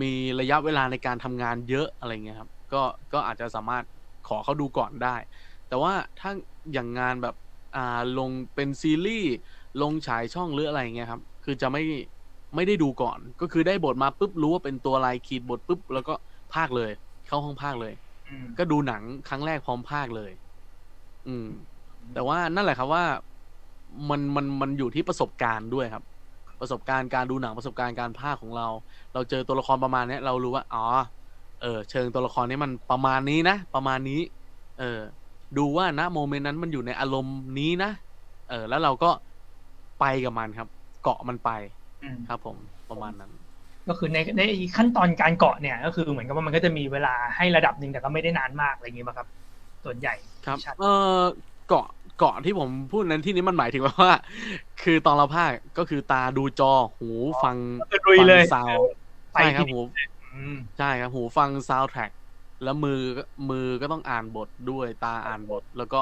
Speaker 2: มีระยะเวลาในการทำงานเยอะอะไรเงี้ยครับ ก็ก็อาจจะสามารถขอเขาดูก่อนได้ แต่ว่าถ้าอย่างงานแบบอ่าลงเป็นซีรีส์ลงฉายช่องหรืออะไรเงี้ยครับ คือจะไม่ไม่ได้ดูก่อน ก็คือได้บทมาปุ๊บรู้ว่าเป็นตัวลายขีดบทปุ๊บแล้วก็พากย์เลย เข้าห้องพากย์เลย
Speaker 1: อืม
Speaker 2: ก็ดูหนังครั้งแรกพร้อมภาคเลย อืม แต่ว่านั่นแหละครับว่า มันมันมันอยู่ที่ประสบการณ์ด้วยครับ ประสบการณ์การดูหนังประสบการณ์การภาคของเรา เราเจอตัวละครประมาณเนี้ยเรารู้ว่าอ๋อเออเชิงตัวละครนี้มันประมาณนี้นะประมาณนี้ เออดูว่าณโมเมนต์นั้นมันอยู่ในอารมณ์นี้นะเออแล้วเราก็ไปกับมันครับ เกาะมันไป
Speaker 1: อืม
Speaker 2: ครับ ผมประมาณนั้น
Speaker 1: ก็คือในในขั้นตอนการเกาะเนี่ย ก็คือเหมือนกับว่ามันก็จะมีเวลาให้ระดับหนึ่งแต่ก็ไม่ได้นานมากอะไรอย่างงี้ป่ะครับ ส่วนใหญ่
Speaker 2: ครับ
Speaker 1: ชัด
Speaker 2: เออเกาะ เกาะที่ผมพูดนั้นที่นี้มันหมายถึงว่า คือตอนเราพากย์ก็คือตาดูจอหูฟัง
Speaker 1: ก็คือลุยเลย
Speaker 2: ฟังซาว
Speaker 1: ไป
Speaker 2: ใช่ครับ
Speaker 1: ที่
Speaker 2: หู
Speaker 1: อืม
Speaker 2: ใช่ครับหูฟังซาวแทร็กแล้วมือก็มือก็ต้องอ่านบทด้วยตาอ่านบท แล้วก็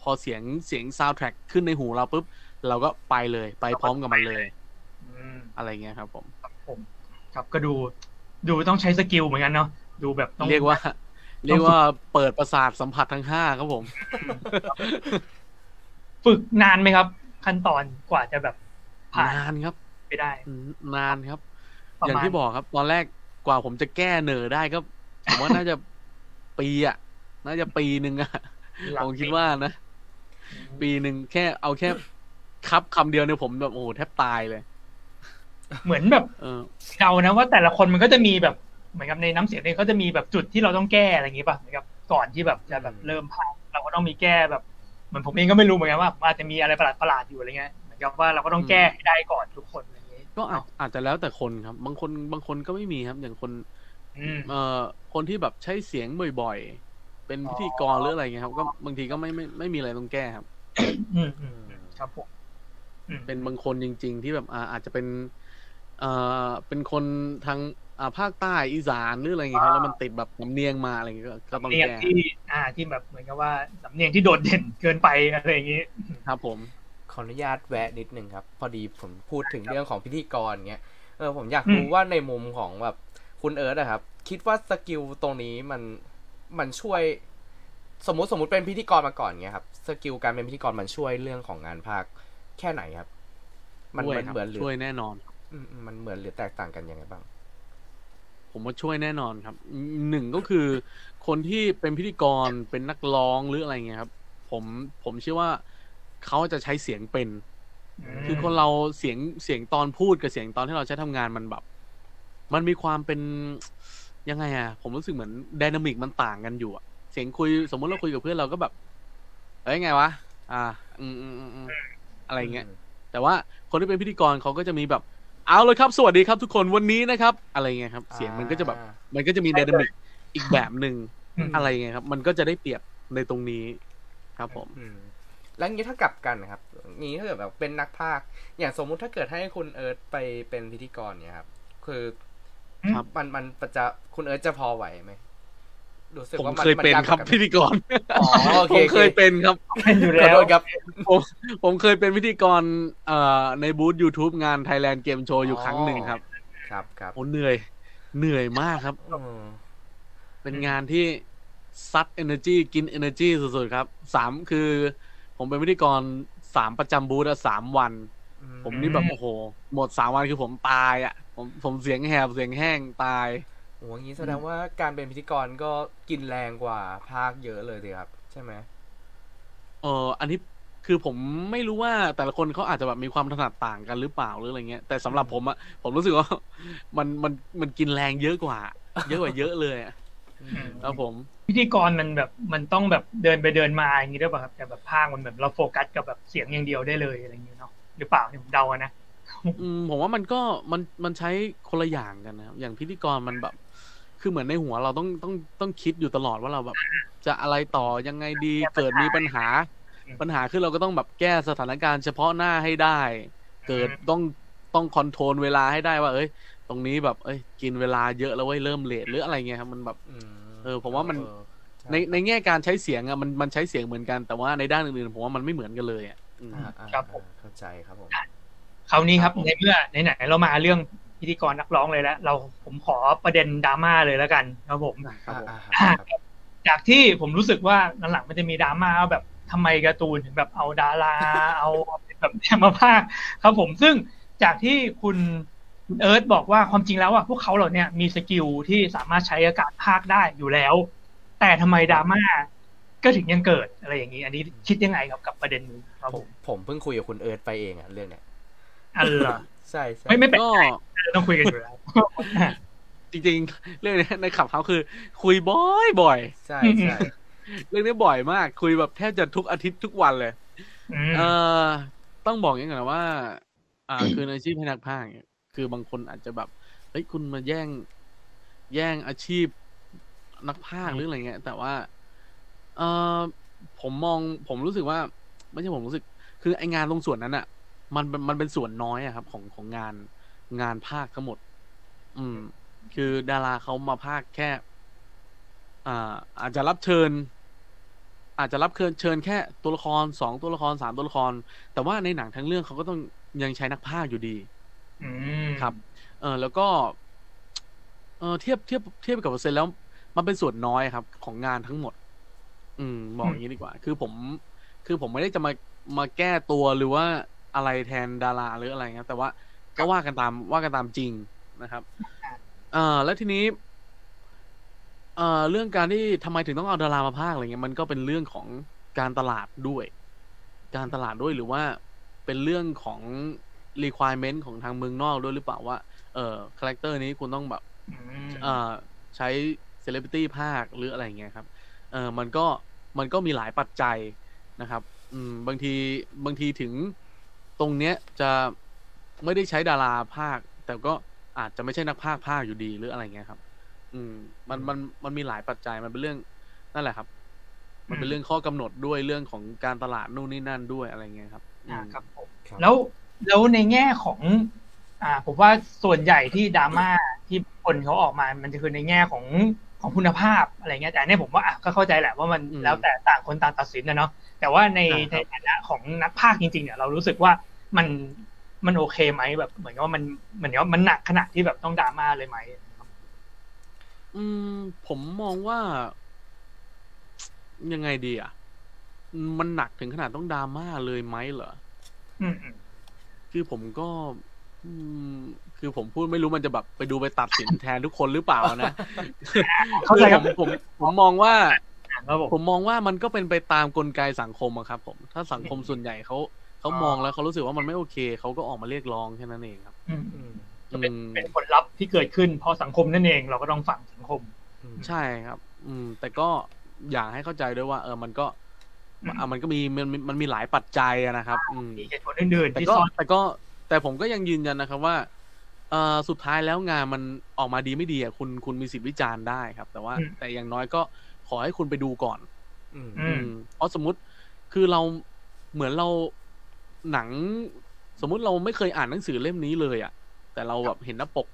Speaker 2: พอเสียงเสียงซาวแทร็กขึ้นในหูเราปุ๊บเราก็ไปเลยไปพร้อมกับมันเลย
Speaker 1: อืม
Speaker 2: อะไรเงี้ยครับผม
Speaker 1: ครับผม ครับก็ดู ดูต้องใช้ skill เหมือนกันเนาะดูแบบต้อง
Speaker 2: เรียกว่า เรียกว่าเปิดประสาทสัมผัสทั้งห้าครับผม
Speaker 1: ฝึกนานไหมครับ ขั้นตอนกว่าจะแบบผ่าน
Speaker 2: นานครับ
Speaker 1: ไปได้
Speaker 2: อืมนานครับ
Speaker 1: ประ
Speaker 2: อย่าง
Speaker 1: มาณ
Speaker 2: ที่บอกครับ ตอนแรกกว่าผมจะแก้เหนอได้ก็ผมว่าน่าจะปีอะน่าจะปีหนึ่งอะ
Speaker 1: หลัง
Speaker 2: ผมคิดว่านะ ปีหนึ่งแค่เอาแค่ครับคำเดียวเนี่ยผมแบบโอ้โหแทบตายเลย
Speaker 1: เหมือนแบบ
Speaker 2: เออ
Speaker 1: เดานะว่าแต่ละคนมันก็จะมีแบบ เหมือนกับในน้ำเสียงเนี่ยเขาจะมีแบบจุดที่เราต้องแก้อะไรอย่างงี้ป่ะเหมือนกับก่อนที่แบบจะแบบเริ่มพากย์เราก็ต้องมีแก้แบบเหมือนผมเองก็ไม่รู้เหมือนกันว่าอาจจะมีอะไรประหลาดประหลาดๆอยู่อะไรเงี้ยเหมือนกับว่าเราก็ต้องแก้ให้ได้ก่อนทุกคนอะไรอย่างงี้
Speaker 2: ก็อาจอาจจะแล้วแต่คนครับ บางคนบางคนก็ไม่มีครับ อย่างคน
Speaker 1: อืม
Speaker 2: เอ่อคนที่แบบใช้เสียงบ่อยๆ เป็นพิธีกรหรืออะไรเงี้ยครับ ก็บางทีก็ไม่ไม่ไม่มีอะไรต้องแก้ครับ
Speaker 1: อืมอืมอืมครับผมอืม
Speaker 2: เป็นบางคนจริง ๆ ที่แบบอ่าอาจจะเป็นเอ่อเป็นคนทาง อ่าภาคใต้อีสานหรืออะไรเงี้ยครับแล้วมันติดแบบสำเนียงมาอะไรเงี้ยก็ก็ต้อง
Speaker 1: เรียก
Speaker 2: แก้
Speaker 1: ที่ออ่าที่แบบเหมือนกับว่าสำเนียงที่โดดเด่นเกินไปอะไรอย่างนี้
Speaker 2: ครับ ผม
Speaker 3: ขออนุญาตแวะนิดนึงครับ พอดีผมพูดถึงเรื่องของพิธีกรเงี้ยเออผมอยาก
Speaker 1: อืม
Speaker 3: รู้ว่าในมุมของแบบคุณเอิร์ธอะครับ คิดว่า skill ตรงนี้มันมันช่วย สมมติสมมติเป็นพิธีกรมาก่อนเงี้ยครับ skill การเป็นพิธีกรมันช่วยเรื่องของงานพากย์แค่ไหนครับ มัน
Speaker 2: ช่วย
Speaker 3: มัน
Speaker 2: ครับ
Speaker 3: เหมือนหรือ
Speaker 2: ช่วยแน่นอน
Speaker 3: อืมมันเหมือนหรือแตกต่างกันยังไงบ้าง
Speaker 2: ผมว่าช่วยแน่นอนครับหนึ่งก็คือคนที่เป็นพิธีกรเป็นนักร้องหรืออะไรเงี้ยครับ ผมผมเชื่อว่าเขาจะใช้เสียงเป็น คือคนเราเสียงเสียงตอนพูดกับเสียงตอนที่เราใช้ทำงานมันแบบ มันมีความเป็นยังไงอะผมรู้สึกเหมือนไดนามิกมันต่างกันอยู่อะเสียงคุยสมมุติเราคุยกับเพื่อนเราก็แบบเอ้ยไงวะ อ่าอืมอืมอืมอืมอะไรเงี้ยแต่ว่าคนที่เป็นพิธีกรเขาก็จะมีแบบ เอาเลยครับ สวัสดีครับทุกคนวันนี้นะครับ อะไรเงี้ยครับ เสียงมันก็จะแบบ มันก็จะมีไดนามิกอีกแบบหนึ่ง
Speaker 1: อืม
Speaker 2: อะไรเงี้ยครับ มันก็จะได้เปรียบในตรงนี้ครับผม
Speaker 3: อืมแล้วงี้ถ้ากลับกันนะครับงี้ถ้าเกิดแบบเป็นนักพากย์อย่างสมมุติถ้าเกิดให้คุณเอิร์ธไปเป็นพิธีกรเนี่ยครับ คือ
Speaker 2: ครับ
Speaker 3: มันมันจะคุณเอิร์ธจะพอไหวไหม รู้สึก
Speaker 2: ผม
Speaker 3: ว่ามัน
Speaker 2: เคยเป็น
Speaker 3: มัาก
Speaker 2: ครับ
Speaker 3: กว่ากั
Speaker 2: พิธีกร
Speaker 3: อ๋อโอ
Speaker 2: ผ
Speaker 3: เค
Speaker 2: มเคยเป็นครับ
Speaker 1: เป็นอยู่
Speaker 3: ขอ
Speaker 1: แล้ว
Speaker 3: โทษครับ
Speaker 2: ผมผมเคยเป็นพิธีกรเอ่อในบูธ YouTube งาน Thailand Game Show อยู่ครั้งหนึ่งครับ
Speaker 3: ครับครับ
Speaker 2: โอ้เหนื่อย เหนื่อยมากครับ
Speaker 3: อืม
Speaker 2: เป็นงานที่ซัด energy กิน energy สุดๆครับสามคือ ผมเป็นพิธีกรสามประจำบูธอะสามวัน ผมนี่แบบโอ้โห หมดสามวันคือผมตายอะผมผมเสียงแหบเสียงแห้งตาย
Speaker 3: โอ้โหงี้แสดงว่าการเป็นพิธีกรก็กินแรงกว่าภาคเยอะเลยสิครับ ใช่ไหม
Speaker 2: เอออันนี้คือผมไม่รู้ว่าแต่ละคนเขาอาจจะแบบมีความถนัดต่างกันหรือเปล่าหรืออะไรเงี้ย แต่สำหรับผมอะผมรู้สึกว่า มันมันมันกินแรงเยอะกว่า เยอะกว่าเยอะเลยอะครับผม
Speaker 1: พิธีกรมันแบบมันต้องแบบเดินไปเดินมาอย่างนี้ด้วยป่ะครับแต่แบบภาคมันแบบเราโฟกัสกับแบบเสียงอย่างเดียวได้เลยอะไรอย่างเงี้ยเนาะหรือเปล่าเนี่ยผมเดาอะนะ
Speaker 2: อืมผมว่ามันก็มันมันใช้คนละอย่างกันนะครับอย่างพิธีกรมันแบบ คือเหมือนในหัวเราต้องต้องต้องคิดอยู่ตลอดว่าเราแบบ จะอะไรต่อยังไงดีเกิดมีปัญหา ปัญหาคือเราก็ต้องแบบแก้สถานการณ์เฉพาะหน้าให้ได้ เกิดต้องต้องคอนโทรลเวลาให้ได้ว่า เอ้ย ตรงนี้แบบ เอ้ย กินเวลาเยอะแล้วเว้ยเริ่มเลทหรืออะไรเงี้ยครับมันแบบ
Speaker 3: อืม
Speaker 2: เออผมว่ามัน
Speaker 3: เออช่
Speaker 2: ในในแง่การใช้เสียงอะมันมันใช้เสียงเหมือนกันแต่ว่าในด้านอื่นๆผมว่ามันไม่เหมือนกันเลยอะอืม
Speaker 3: อ่าอ่า
Speaker 1: ครับผม
Speaker 3: เข้าใจครับผม
Speaker 1: คราวนี้ครับ
Speaker 2: ครับผม
Speaker 1: ในเมื่อไหนๆเรามาเรื่อง พิธีกรนักร้องเลยแล้วเราผมขอประเด็นดราม่าเลยแล้วกันครับผม
Speaker 2: ครับผม
Speaker 3: อ่าอ่าครับ
Speaker 1: จากที่ผมรู้สึกว่าหลังๆมันจะมีดราม่าว่าแบบทำไมการ์ตูนถึงแบบเอาดาราเอาแบบแนมาพากย์ครับผมซึ่งจากที่คุณคุณเอิร์ธบอกว่าความจริงแล้วอะพวกเขาเหล่าเนี้ยมี skill ที่สามารถใช้ในการพากย์ได้อยู่แล้ว แต่ทำไมดราม่าก็ถึงยังเกิดอะไรอย่างนี้ อันนี้คิดยังไงครับกับประเด็นนี้ครับ
Speaker 3: ผ
Speaker 1: ผมม
Speaker 3: ผมเพิ่งคุยกับคุณเอิร์ธไปเองอะเรื่องเนี้ย
Speaker 1: อันละ
Speaker 3: ใช่ใช่
Speaker 1: ไม่ไม่เป็น
Speaker 2: ก็
Speaker 1: ไรต้องคุยกันอยู่แล้ว
Speaker 2: จริงๆ เรื่องนี้ในขับเขาคือ คุยบ่อยบ่อย
Speaker 3: ใช่ใช่
Speaker 2: ๆเรื่องนี้บ่อยมาก คุยแบบแทบจะทุกอาทิตย์ทุกวันเลย
Speaker 1: อืม
Speaker 2: เอ่อต้องบอกอย่างนี้ก่อนนะว่า อ่า คือในอาชีพให้นักพากย์เนี่ยคือบางคนอาจจะแบบเฮ้ยคุณมาแย่ง แย่งอาชีพนักพากย์หรืออะไรเงี้ย แต่ว่า เอ่อผมมองผมรู้สึกว่า ไม่ใช่ผมรู้สึก คือไองานตรงส่วนนั้นอะ มันมันมันเป็นส่วนน้อยอะครับของของงานงานภาคทั้งหมด อืม คือดาราเขามาภาคแค่ อ่า อาจจะรับเชิญ อาจจะรับเชิญเชิญแค่ตัวละครสองตัวละครสามตัวละคร แต่ว่าในหนังทั้งเรื่องเขาก็ต้องยังใช้นักพากย์อยู่ดี
Speaker 1: อืม
Speaker 2: ครับ เออแล้วก็ เออเทียบเทียบเทียบกับเปอร์เซ็นต์แล้ว มันเป็นส่วนน้อยครับ ของงานทั้งหมด อืมบอกอย่างนี้ดีกว่า คือผม คือผมไม่ได้จะมามาแก้ตัวหรือว่า อะไรแทนดาราหรืออะไรครับแต่ว่าก็ว่ากันตามว่ากันตามจริงนะครับเอ่อแล้วทีนี้เอ่อเรื่องการที่ทำไมถึงต้องเอาดารามาพากย์อะไรเงี้ยมันก็เป็นเรื่องของการตลาดด้วย การตลาดด้วยหรือว่าเป็นเรื่องของ requirement ของทางเมืองนอกด้วยหรือเปล่าว่า เออ character นี้คุณต้องแบบ
Speaker 1: อืม
Speaker 2: เอ่อใช้เซเลบริตี้ภากย์หรืออะไรเงี้ยครับ เออมันก็มันก็มีหลายปัจจัยนะครับ อืมบางทีบางทีถึง ตรงเนี้ยจะไม่ได้ใช้ดาราพากย์ แต่ก็อาจจะไม่ใช่นักพากย์พากย์อยู่ดีหรืออะไรเงี้ยครับ อืม มันมันมันมีหลายปัจจัยมันเป็นเรื่องนั่นแหละครับ มันเป็นเรื่องข้อกำหนดด้วยเรื่องของการตลาดนู่นนี่นั่นด้วยอะไรเงี้ยครับอื
Speaker 1: อ่ามครับผม
Speaker 3: ครับ
Speaker 1: แล้วแล้วในแง่ของ อ่า ผมว่าส่วนใหญ่ที่ดราม่าที่คนเขาออกมา มันจะคือในแง่ของ ของคุณภาพอะไรเงี้ยแต่อันนี้ผมว่าอะก็เข้าใจแหละว่ามัน
Speaker 2: อืม
Speaker 1: แล้วแต่ต่างคนต่างตัดสินนะเนาะแต่ว่าใน
Speaker 2: ใช่
Speaker 1: ใน
Speaker 2: ครับ
Speaker 1: ฐานะของนักภาคจริงๆเนี่ยเรารู้สึกว่ามันมันโอเคไหมแบบเหมือนกับว่ามันเหมือนกับว่ามันหนักขนาดที่แบบต้องดราม่าเลยไหม
Speaker 2: อืมผมมองว่า ยังไงดีอะ มันหนักถึงขนาดต้องดราม่าเลยไหมเหรอ
Speaker 1: อืมอืม
Speaker 2: คือผมก็อืม คือผมพูดไม่รู้มันจะแบบไปดูไปตัดสินแทนทุกคนหรือเปล่านะ
Speaker 1: เข้าใจ
Speaker 2: คือ
Speaker 1: ค
Speaker 2: ผ
Speaker 1: รับ
Speaker 2: มผมผมมองว่า
Speaker 1: ครับผม
Speaker 2: ผมมองว่ามันก็เป็นไปตามกลไกสังคมอะครับ ผม ถ้าสังคมส่วนใหญ่เขาเขามองแล้วเขารู้สึกว่ามันไม่โอเคเขาก็ออกมาเรียกร้องแค่นั้นเองครับ
Speaker 1: อืม
Speaker 3: อืม
Speaker 1: ก็เป็น
Speaker 2: อืม
Speaker 1: เป็นผลลัพธ์ที่เกิดขึ้นเพราะสังคมนั่นเองเราก็ต้องฝังสังคม
Speaker 3: อืม
Speaker 2: ใช่ครับ อืม แต่ก็อยากให้เข้าใจด้วยว่า เออมันก็
Speaker 1: อืม
Speaker 2: อะมันก็มีมันมันมันมีหลายปัจจัยอะนะครับ อืม
Speaker 1: มีเหตุผลอื่นๆ
Speaker 2: แต่
Speaker 1: ที่
Speaker 2: ก็
Speaker 1: ซ่อน
Speaker 2: แต่ก็ แต่ผมก็ยังยืนยันนะครับว่า เอ่อสุดท้ายแล้วงานมันออกมาดีไม่ดีอะคุณคุณมีสิทธิ์วิจารณ์ได้ครับ แต่ว่า แต่อย่างน้อยก็ขอให้คุณไปดูก่อน
Speaker 3: อืม
Speaker 1: อืม
Speaker 2: อืมเพราะสมมุติคือเราเหมือนเราหนัง สมมุติเราไม่เคยอ่านหนังสือเล่มนี้เลยอะ แต่เราแบบเห็นหน้าปก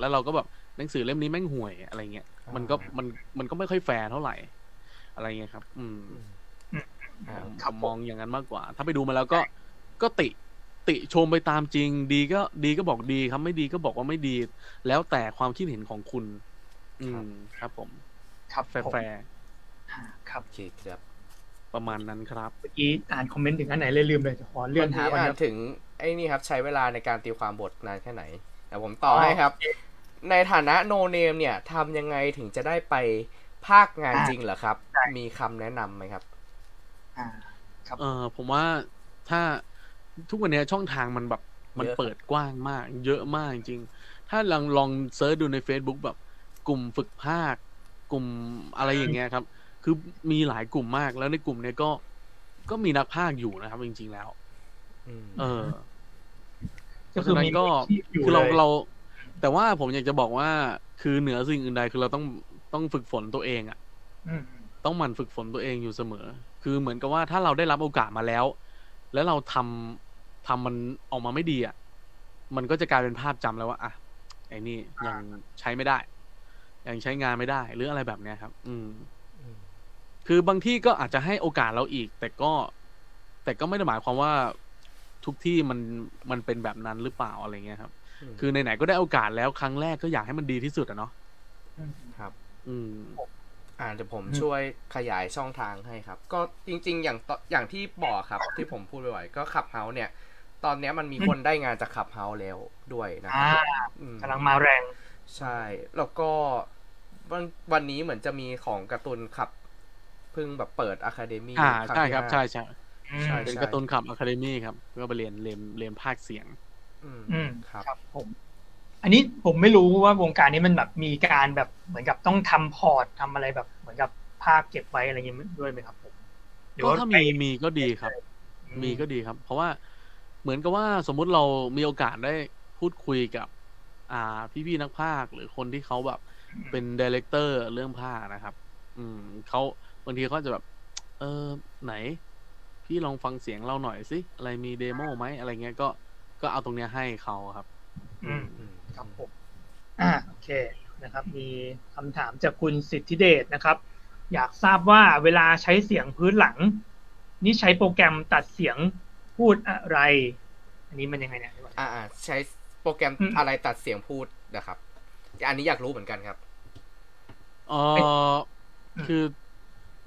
Speaker 2: แล้วเราก็แบบหนังสือเล่มนี้แม่งห่วยอะไรเงี้ยมันก็มันมันก็ไม่ค่อยแฟร์เท่าไหร่ อะไรเงี้ยครับ อืม
Speaker 3: อ่า
Speaker 2: ผมมองอย่างนั้นมากกว่า ถ้าไปดูมาแล้วก็ก็ติ ติชมไปตามจริง ดีก็ดีก็บอกดีครับไม่ดีก็บอกว่าไม่ดี แล้วแต่ความคิดเห็นของคุณ อืมครับผม
Speaker 1: ครับ
Speaker 2: แฟ
Speaker 1: ผมครับ
Speaker 3: โอเคครับ
Speaker 2: ๆประมาณนั้นครับ
Speaker 1: เมื่อกี้อ่านคอมเมนต์ถึงอันไหนเลยลืมเลยขอเลื่อนหา
Speaker 3: มื่
Speaker 1: ก่อน
Speaker 3: อ่า
Speaker 1: คนรับ
Speaker 3: ถึงไอ้นี่ครับ ใช้เวลาในการตีความบทนานแค่ไหนแต่ผมต่ออ
Speaker 1: อ
Speaker 3: ให้ครับ ในฐานะโนเนมเนี่ยทำยังไงถึงจะได้ไปภาคงาน
Speaker 1: อ่า
Speaker 3: จริงเหรอครับ
Speaker 1: ใช่
Speaker 3: มีคำแนะนำไหมครับ
Speaker 1: อ่า ครับ
Speaker 2: เออผมว่าถ้า ทุกวันเนี้ยช่องทางมันแบบมัน
Speaker 3: เยอะ
Speaker 2: เปิดกว้างมาก เยอะมากจริงๆถ้าลองลองเซิร์ชดูใน Facebook แบบ กลุ่มฝึกภาค กลุ่มอะไรอย่างเงี้ยครับ คือมีหลายกลุ่มมากแล้วในกลุ่มเนี้ยก็ก็มีนักภาคอยู่นะครับ จริง ๆ แล้ว
Speaker 3: อืม
Speaker 2: เออ
Speaker 1: ก็คือมี
Speaker 2: ก็
Speaker 1: ที่อยู่
Speaker 2: คือเรา
Speaker 1: ลย
Speaker 2: เรา แต่ว่าผมอยากจะบอกว่า คือเหนือสิ่งอื่นใดคือเราต้องต้องฝึกฝนตัวเองอะ
Speaker 1: อืม
Speaker 2: ต้องหมั่นฝึกฝนตัวเองอยู่เสมอ คือเหมือนกับว่าถ้าเราได้รับโอกาสมาแล้ว แล้วเราทำ ทำมันออกมาไม่ดีอะ มันก็จะกลายเป็นภาพจำแล้วว่าอะไอ้นี่ยังใช้ไม่ได้ ยังใช้งานไม่ได้ หรืออะไรแบบเนี้ยครับอืม
Speaker 3: อืม
Speaker 2: คือบางที่ก็อาจจะให้โอกาสเราอีก แต่ก็ แต่ก็ไม่ได้หมายความว่าทุกที่มันมันเป็นแบบนั้นหรือเปล่าอะไรเงี้ยครับ คือไหนๆก็ได้โอกาสแล้วครั้งแรกก็อยากให้มันดีที่สุดอะเนาะ
Speaker 1: อืม
Speaker 3: ครับ
Speaker 2: อืม
Speaker 3: อ่าเดี๋ยวผม
Speaker 1: อืม
Speaker 3: ช่วยขยายช่องทางให้ครับ ก็จริง ๆ อย่างตอย่างที่บอกครับ ที่ผมพูดไปไว้ก็ขับเฮาเนี่ย ตอนเนี้ยมันมีคนได้งานจาก Clubhouse แล้วด้วยนะครับอ่าอืม
Speaker 1: กำลังมาแรง
Speaker 3: ใช่ แล้วก็วันวันนี้เหมือนจะมีของ Cartoon Clubเพิ่งแบบเปิด academy
Speaker 2: อ่าใช่ครับ ใช่ใช่
Speaker 1: อืม
Speaker 3: ใช่
Speaker 2: เป็น Cartoon Club Academy ครับก็ไปเรียนเรียนเรียนพากย์เสียง
Speaker 3: อืม
Speaker 1: อืม
Speaker 3: ครับ
Speaker 1: ครับผม อันนี้ผมไม่รู้ว่าวงการนี้มันแบบมีการแบบเหมือนกับต้องทำ port ทำอะไรแบบ เหมือนกับพากย์เก็บไว้อะไรอย่างงี้ด้วยไหมครับผมหรือ
Speaker 2: ก็
Speaker 1: ว่า
Speaker 2: ถ้า
Speaker 1: ไป
Speaker 2: มีมีก็ดีครับ
Speaker 1: อื
Speaker 2: มมีก็ดีครับ เพราะว่า เหมือนกับว่าสมมุติเรามีโอกาสได้พูดคุยกับ อ่า พี่ๆนักพากย์หรือคนที่เขาแบบ เป็น director เรื่องพากย์นะครับ อืมเขาบางทีเขาจะแบบ เออไหน พี่ลองฟังเสียงเราหน่อยสิอะไรมี demo ไหมอะไรเงี้ยก็ก็เอาตรงเนี้ยให้เขาครับ
Speaker 1: อืม
Speaker 3: อืม
Speaker 1: ครับผมอ่าโอเคนะครับ มีคำถามจากคุณสิทธิเดชนะครับ อยากทราบว่าเวลาใช้เสียงพื้นหลัง นี่ใช้โปรแกรมตัดเสียง พูดอะไร อันนี้มันยังไงเนี่ย
Speaker 3: อ่าอ่าใช้โปรแกรม
Speaker 1: อืม
Speaker 3: อะไรตัดเสียงพูดนะครับ อันนี้อยากรู้เหมือนกันครับ
Speaker 2: เออคือ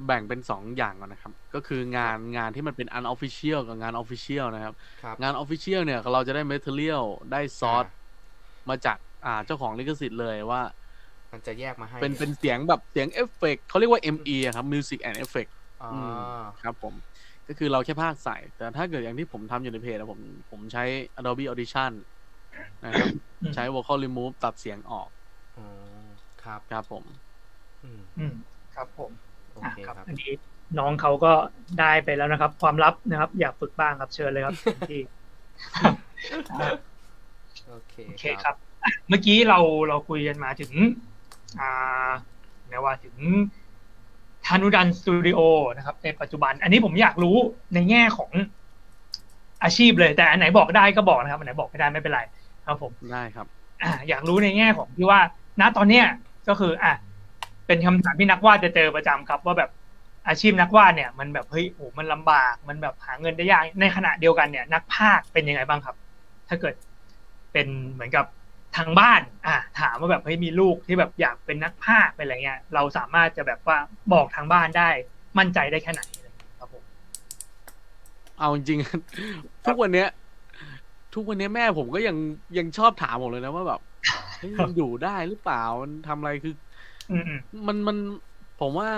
Speaker 2: แบ่งเป็นสองอย่างก่อนนะครับ ก็คืองานงานที่มันเป็น unofficial กับงาน official นะครับ
Speaker 3: ครับ
Speaker 2: งาน official เนี่ยเราจะได้ material ได้ซอสมาจากอ่าเจ้าของลิขสิทธิ์เลยว่า
Speaker 3: มันจะแยกมาให้
Speaker 2: เป็นเป็นเสียงแบบเสียงเอฟเฟกเขาเรียกว่า ME อะครับ music and effect
Speaker 3: อ๋อ
Speaker 2: อื
Speaker 3: อ
Speaker 2: ครับผม ก็คือเราแค่ภาคใส่ แต่ถ้าเกิดอย่างที่ผมทำอยู่ในเพจอะผมผมใช้ Adobe Audition นะครับ
Speaker 1: อืม
Speaker 2: ใช้ vocal remove ตัดเสียงออก
Speaker 3: อ๋อครับ
Speaker 2: ครับผม
Speaker 3: อืม
Speaker 1: อืมครับผม
Speaker 3: โอ
Speaker 1: อะ
Speaker 3: เค
Speaker 1: ครับ
Speaker 3: ครับ
Speaker 1: อันนี้น้องเขาก็ได้ไปแล้วนะครับ ความลับนะครับ อยากฝึกบ้างครับเชิญเลยครับที่ครับอ่า
Speaker 3: โอเค
Speaker 1: โอเคครับอะเมื่อกี้เราเราคุยกันมาถึง อ่าแม้ว่าถึงธานุดันสตูดิโอนะครับในปัจจุบัน อันนี้ผมอยากรู้ในแง่ของอาชีพเลย แต่อันไหนบอกได้ก็บอกนะครับอันไหนบอกไม่ได้ไม่เป็นไรครับผม
Speaker 2: ได้ครับ
Speaker 1: อ่าอยากรู้ในแง่ของที่ว่าณตอนเนี้ยก็คืออะเป็นคำถามที่นักวาดจะเจอประจำครับ ว่าแบบอาชีพนักวาดเนี่ย มันแบบเฮ้ยโอ้มันลำบาก มันแบบหาเงินได้ยากในขณะเดียวกันเนี่ย นักภาคเป็นยังไงบ้างครับ ถ้าเกิดเป็นเหมือนกับ ทางบ้าน อะถามว่าแบบเฮ้ยมีลูกที่แบบอยากเป็นนักภาคเป็นอะไรเงี้ย เราสามารถจะแบบว่าบอกทางบ้านได้มั่นใจได้แค่ไหนครับผม
Speaker 2: เอาจริงๆทุกวันเนี้ย ทุกวันเนี้ยแม่ผมก็ยังยังชอบถามผมเลยนะว่าแบบเฮ้ยมันอยู่ได้หรือเปล่ามันทำอะไรคือ
Speaker 1: อืม
Speaker 2: มันมันผมว่า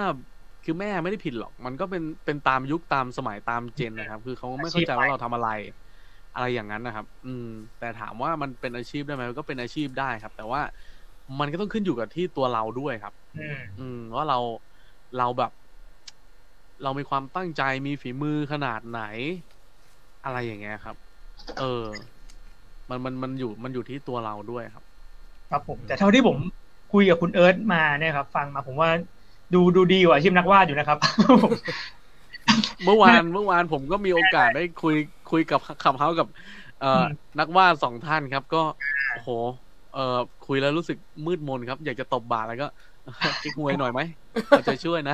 Speaker 2: คือแม่ไม่ได้ผิดหรอก มันก็เป็นเป็นตามยุคตามสมัยตามเจนนะครับ คือเขาไม่เข้าใจว่าเราทำอะไร อะไรอย่างนั้นนะครับ อืม แต่ถามว่ามันเป็นอาชีพได้ไหมมันก็เป็นอาชีพได้ครับ แต่ว่ามันก็ต้องขึ้นอยู่กับที่ตัวเราด้วยครับ
Speaker 1: อืม
Speaker 2: อืมว่าเราเราแบบ เรามีความตั้งใจมีฝีมือขนาดไหน อะไรอย่างเงี้ยครับ เออ มันมันมันอยู่มันอยู่ที่ตัวเราด้วยครับ
Speaker 1: ครับผม แต่เท่าที่ผมคุยกับคุณเอิร์ธมาเนี่ยครับ ฟังมาผมว่าดูดูดีกว่าอาชีพนักวาดอยู่นะครับ
Speaker 2: เมื่อวานเมื่อวานผมก็มีโอกาสได้คุย คุยกับขับเฮากับ เอ่ออ
Speaker 1: ม
Speaker 2: นักวาดสองท่านครับ ก็โอ้โห เอ่อคุยแล้วรู้สึกมืดมนครับ อยากจะตบบาทแล้วก็กิ๊กหวยหน่อยไหมเอาใจช่วยนะ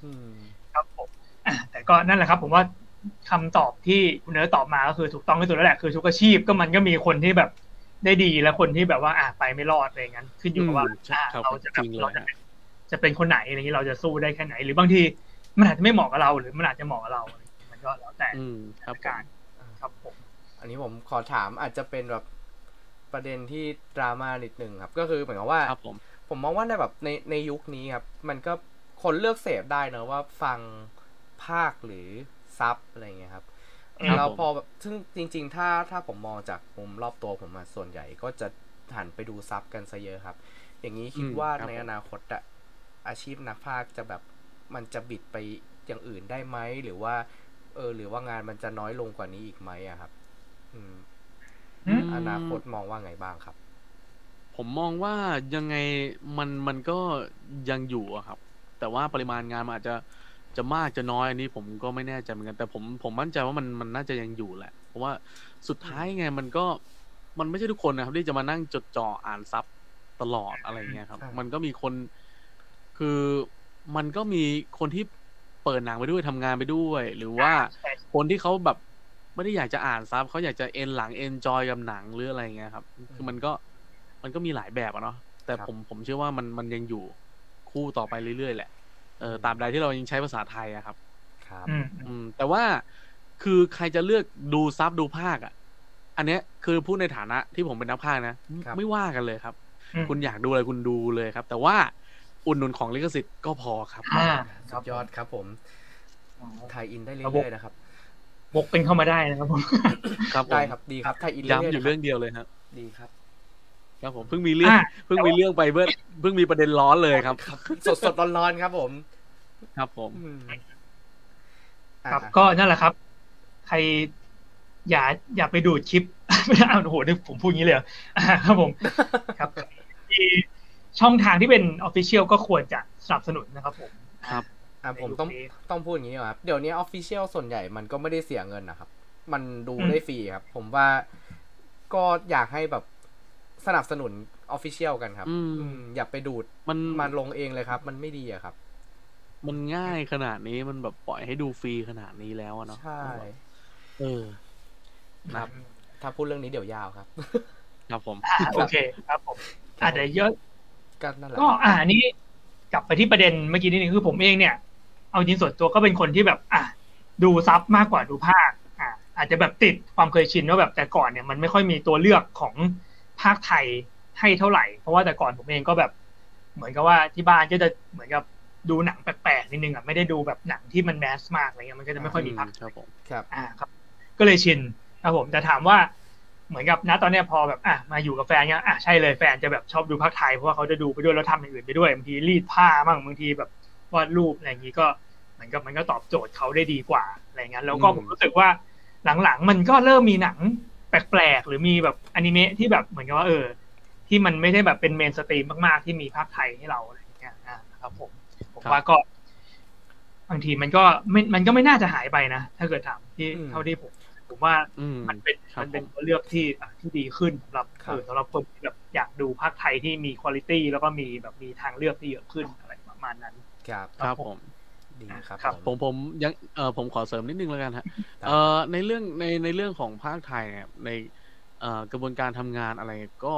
Speaker 3: อืม
Speaker 1: ครับผมอะแต่ก็นั่นแหละครับ ผมว่าคำตอบที่คุณเนิร์ดตอบมาก็คือถูกต้องที่สุดแล้วแหละคือทุกอาชีพก็มันก็มีคนที่แบบได้ดีและคนที่แบบว่าอะไปไม่รอดอะไรอย่างนั้นขึ้นอยู่กับว่า
Speaker 2: อืมใช่
Speaker 1: อะ
Speaker 2: ครับ
Speaker 1: เราจะแบ
Speaker 2: จ
Speaker 1: บ
Speaker 2: ริงเลย
Speaker 1: เราจะ
Speaker 2: ฮะ
Speaker 1: เป็นจะเป็นคนไหนอะไรอย่างนี้เราจะสู้ได้แค่ไหน หรือบางทีมันอาจจะไม่เหมาะกับเราหรือมันอาจจะเหมาะกับเราอะไรอย่างนี้มันก็แล้วแต่
Speaker 2: อืมครับผม
Speaker 1: การ ครับผม
Speaker 3: อันนี้ผมขอถามอาจจะเป็นแบบประเด็นที่ดราม่านิดนึงครับ ก็คือเหมือนกับว่า
Speaker 2: ครับผม
Speaker 3: ผมมองว่าในแบบในในยุคนี้ครับ มันก็คนเลือกเสพได้เนอะว่าฟังภาคหรือซับอะไรเงี้ยครับ
Speaker 1: ครับ
Speaker 3: เรา
Speaker 2: ผม
Speaker 3: พอแบบซึ่งจริง ๆ ถ้าถ้าผมมองจากมุมรอบตัวผมอะส่วนใหญ่ก็จะหันไปดูซับกันซะเยอะครับ อย่างนี้คิด
Speaker 2: อืม
Speaker 3: ว่า
Speaker 2: ครับ
Speaker 3: ในอนาคตอะอาชีพนักพากย์จะแบบมันจะบิดไปอย่างอื่นได้ไหมหรือว่าเออ หรือว่างานมันจะน้อยลงกว่านี้อีกไหมอะครับอืม
Speaker 1: อืม
Speaker 3: อนาคตมองว่าไงบ้างครับ
Speaker 2: ผมมองว่ายังไงมันมันก็ยังอยู่อะครับ แต่ว่าปริมาณงานมันอาจจะจะมากจะน้อยอันนี้ผมก็ไม่แน่ใจเหมือนกันแต่ผมผมมั่นใจว่ามันมันน่าจะยังอยู่แหละ เพราะว่าสุดท้ายไงมันก็มันไม่ใช่ทุกคนนะครับที่จะมานั่งจดจ่ออ่าน sub ตลอดอะไรเงี้ยครับ
Speaker 3: ใช่
Speaker 2: มันก็มีคนคือมันก็มีคนที่ เปิดหนังไปด้วยทำงานไปด้วย หรือว่า
Speaker 1: ใช่
Speaker 2: คนที่เขาแบบไม่ได้อยากจะอ่าน sub เขาอยากจะเอนหลัง enjoy กับหนังหรืออะไรเงี้ยครับ คือมันก็มันก็มีหลายแบบอะเนาะแต่
Speaker 3: ครับ
Speaker 2: ผมผมเชื่อว่ามันมันยังอยู่คู่ต่อไปเรื่อยๆแหละเออตามใดที่เรายังใช้ภาษาไทยอะครับ
Speaker 3: ครับ
Speaker 1: อืม
Speaker 2: อืมแต่ว่าคือใครจะเลือกดูซับดูภาคอะอันเนี้ยคือพูดในฐานะที่ผมเป็นนักภาคนะครับไม่ว่ากันเลยครับ
Speaker 1: อืม
Speaker 2: คุณอยากดูอะไรคุณดูเลยครับ แต่ว่า อุดหนุนของลิขสิทธิ์ก็พอครับ
Speaker 1: อ่าค
Speaker 3: สุ
Speaker 1: รับ
Speaker 3: ดยอดครับผม
Speaker 1: อ๋อ
Speaker 3: ไทยอินได้
Speaker 1: ครับผ
Speaker 3: เรื่
Speaker 1: ม
Speaker 3: อยๆนะครับ
Speaker 1: บกเป็นเข้ามาได้นะครับผม
Speaker 2: ครับผม
Speaker 3: ได้ครับดีครับไทยอินเรื่อย
Speaker 2: ย้ำ
Speaker 3: ๆ
Speaker 2: อยู่
Speaker 3: นะค
Speaker 2: เรื่
Speaker 3: รั
Speaker 2: อบงเดียวเลยครับ
Speaker 3: ดีครับ
Speaker 2: ครับผมเพิ่งมีเรื่อง
Speaker 1: อะ
Speaker 2: เพิ่งมีเรื่องไปเพื่อเพิ่งมีประเด็นร้อนเลยครับ
Speaker 3: สดสดๆร้อนๆครับผม
Speaker 2: ครับผม
Speaker 3: อืม
Speaker 1: ครับ
Speaker 3: อะ
Speaker 1: ก็นั่นแหละครับ ใครอย่าอย่าไปดูดคลิปไม่ได้โอ้โหนี่ผมพูดอย่างนี้เลยเหรออ่าครับผม ครับที่ ช่องทางที่เป็นออฟฟิเชียลก็ควรจะสนับสนุนนะครับผม
Speaker 2: ครับ
Speaker 3: อะผมต้อง
Speaker 1: ในยุคนี้
Speaker 3: ต้องพูดอย่างนี้ก่อนครับ เดี๋ยวนี้ official ส่วนใหญ่มันก็ไม่ได้เสียเงินนะครับ มันดู
Speaker 1: อืม
Speaker 3: ได้ฟรีครับ ผมว่าก็อยากให้แบบสนับสนุน official กันครับ
Speaker 2: อืม
Speaker 3: อืมอย่าไปดูด
Speaker 2: มัน
Speaker 3: มาลงเองเลยครับ มันไม่ดีอะครับ
Speaker 2: มันง่ายขนาดนี้มันแบบปล่อยให้ดูฟรีขนาดนี้แล้วอะเนาะ
Speaker 3: ใช่
Speaker 2: เออ
Speaker 3: ครับ ถ้าพูดเรื่องนี้เดี๋ยวยาวครับ
Speaker 2: ครับผม
Speaker 1: อ่าโอเคครับผมอ่าเดี๋ยวเยอะ
Speaker 3: ก็นั่นแหละ
Speaker 1: ก็อ่าอันนี้กลับไปที่ประเด็นเมื่อกี้นิดนึงคือผมเองเนี่ย เอาจริงส่วนตัวก็เป็นคนที่แบบ อะดูซับมากกว่าดูภาคอ่าอาจจะแบบติดความเคยชินว่าแบบแต่ก่อนเนี่ยมันไม่ค่อยมีตัวเลือกของภาคไทยให้เท่าไหร่ เพราะว่าแต่ก่อนผมเองก็แบบ เหมือนกับว่าที่บ้านก็จะเหมือนกับดูหนังแปลกๆนิดนึงอะไม่ได้ดูแบบหนังที่มันแมสมากอะไรเงี้ยมันก็จะไม่ค่อยมีภาค
Speaker 2: ครับผม
Speaker 3: ครับ
Speaker 1: อ่าครับ ก็เลยชินครับผมแต่ถามว่า เหมือนกับณตอนเนี้ยพอแบบอะมาอยู่กับแฟนเนี้ยอะใช่เลยแฟนจะแบบชอบดูพากย์ไทยเพราะว่าเขาจะดูไปด้วยแล้วทำอย่างอื่นไปด้วยบางทีรีดผ้าบ้างบางทีแบบวาดรูปอะไรอย่างนี้ก็เหมือนกับมันก็ตอบโจทย์เขาได้ดีกว่าอะไรเงี้ยแล้วก็
Speaker 2: อืม
Speaker 1: ผมรู้สึกว่าหลังๆ มันก็เริ่มมีหนังแปลกๆ หรือมีแบบอนิเมะที่แบบเหมือนกับว่าเออ ที่มันไม่ได้แบบเป็น mainstream มากๆ ที่มีพากย์ไทยให้เราอะไรอย่างเงี้ยอ่าครับผมผมว่าก็บางทีมันก็ไม่มันก็ไม่น่าจะหายไปนะ ถ้าเกิดถามที่
Speaker 3: อืม
Speaker 1: เท่าที่ผม ผมว่า
Speaker 2: อืม
Speaker 1: มันเป็น
Speaker 2: ครับ
Speaker 1: มันเป็น
Speaker 2: ผม
Speaker 1: ตัวเลือกที่อะที่ดีขึ้นสำหรับ
Speaker 3: ครับ
Speaker 1: เออสำหรับคนที่แบบอยากดูภาคไทยที่มีคุณภาพแล้วก็มีแบบมีทางเลือกที่เยอะขึ้นอะไรประมาณนั้น
Speaker 3: ครับ
Speaker 2: ครับผม
Speaker 3: ดีครับ
Speaker 1: ครับ
Speaker 2: ผมผมยังเออผมขอเสริมนิดนึงแล้วกันฮะ
Speaker 3: ได้
Speaker 2: เออในเรื่องในในเรื่องของภาคไทยเนี่ยในเอ่อกระบวนการทำงานอะไรก็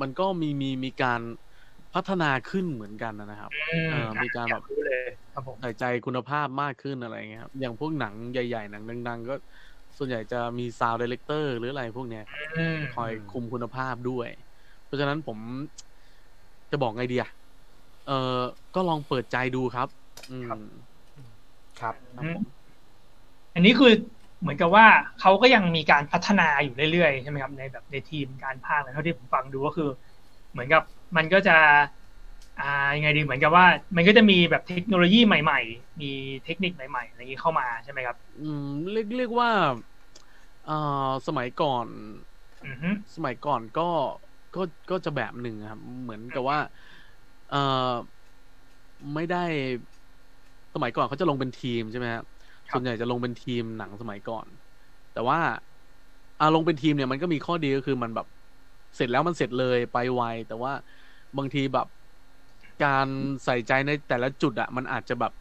Speaker 2: มันก็มีมีมีการพัฒนาขึ้นเหมือนกันนะครับเออมีการแบบ
Speaker 1: อยรู้เลยครับผม
Speaker 2: ใส่ใจคุณภาพมากขึ้นอะไรเงี้ยครับอย่างพวกหนังใหญ่ ๆ หนังดัง ๆ ก็ ส่วนใหญ่จะมี sound director หรืออะไรพวกเนี้ย
Speaker 1: อืม
Speaker 2: คอยคุมคุณภาพด้วย เพราะฉะนั้นผมจะบอกไงดีอะเออก็ลองเปิดใจดูครับ อืม
Speaker 3: ครับ
Speaker 2: ครับผม
Speaker 1: อันนี้คือเหมือนกับว่าเขาก็ยังมีการพัฒนาอยู่เรื่อยๆใช่ไหมครับ ในแบบในทีมการพากย์เท่าที่ผมฟังดูก็คือ เหมือนกับมันก็จะ อ่ายังไงดีเหมือนกับว่า มันก็จะมีแบบเทคโนโลยีใหม่ ๆ มีเทคนิคใหม่ๆอะไรอย่างนี้เข้ามาใช่ไหมครับ
Speaker 2: อืมเรียกเรียกว่าเอ่อสมัยก่อน
Speaker 1: อือฮึ
Speaker 2: สมัยก่อนก็ก็ก็จะแบบหนึ่งครับเหมือนกับว่าเอ่อไม่ได้สมัยก่อนเขาจะลงเป็นทีมใช่ไหมครับส่วนใหญ่จะลงเป็นทีมหนังสมัยก่อน แต่ว่าอาลงเป็นทีมเนี่ยมันก็มีข้อดีก็คือมันแบบเสร็จแล้วมันเสร็จเลยไปไวแต่ว่าบางทีแบบการใส่ใจในแต่ละจุดอะมันอาจจะแบบ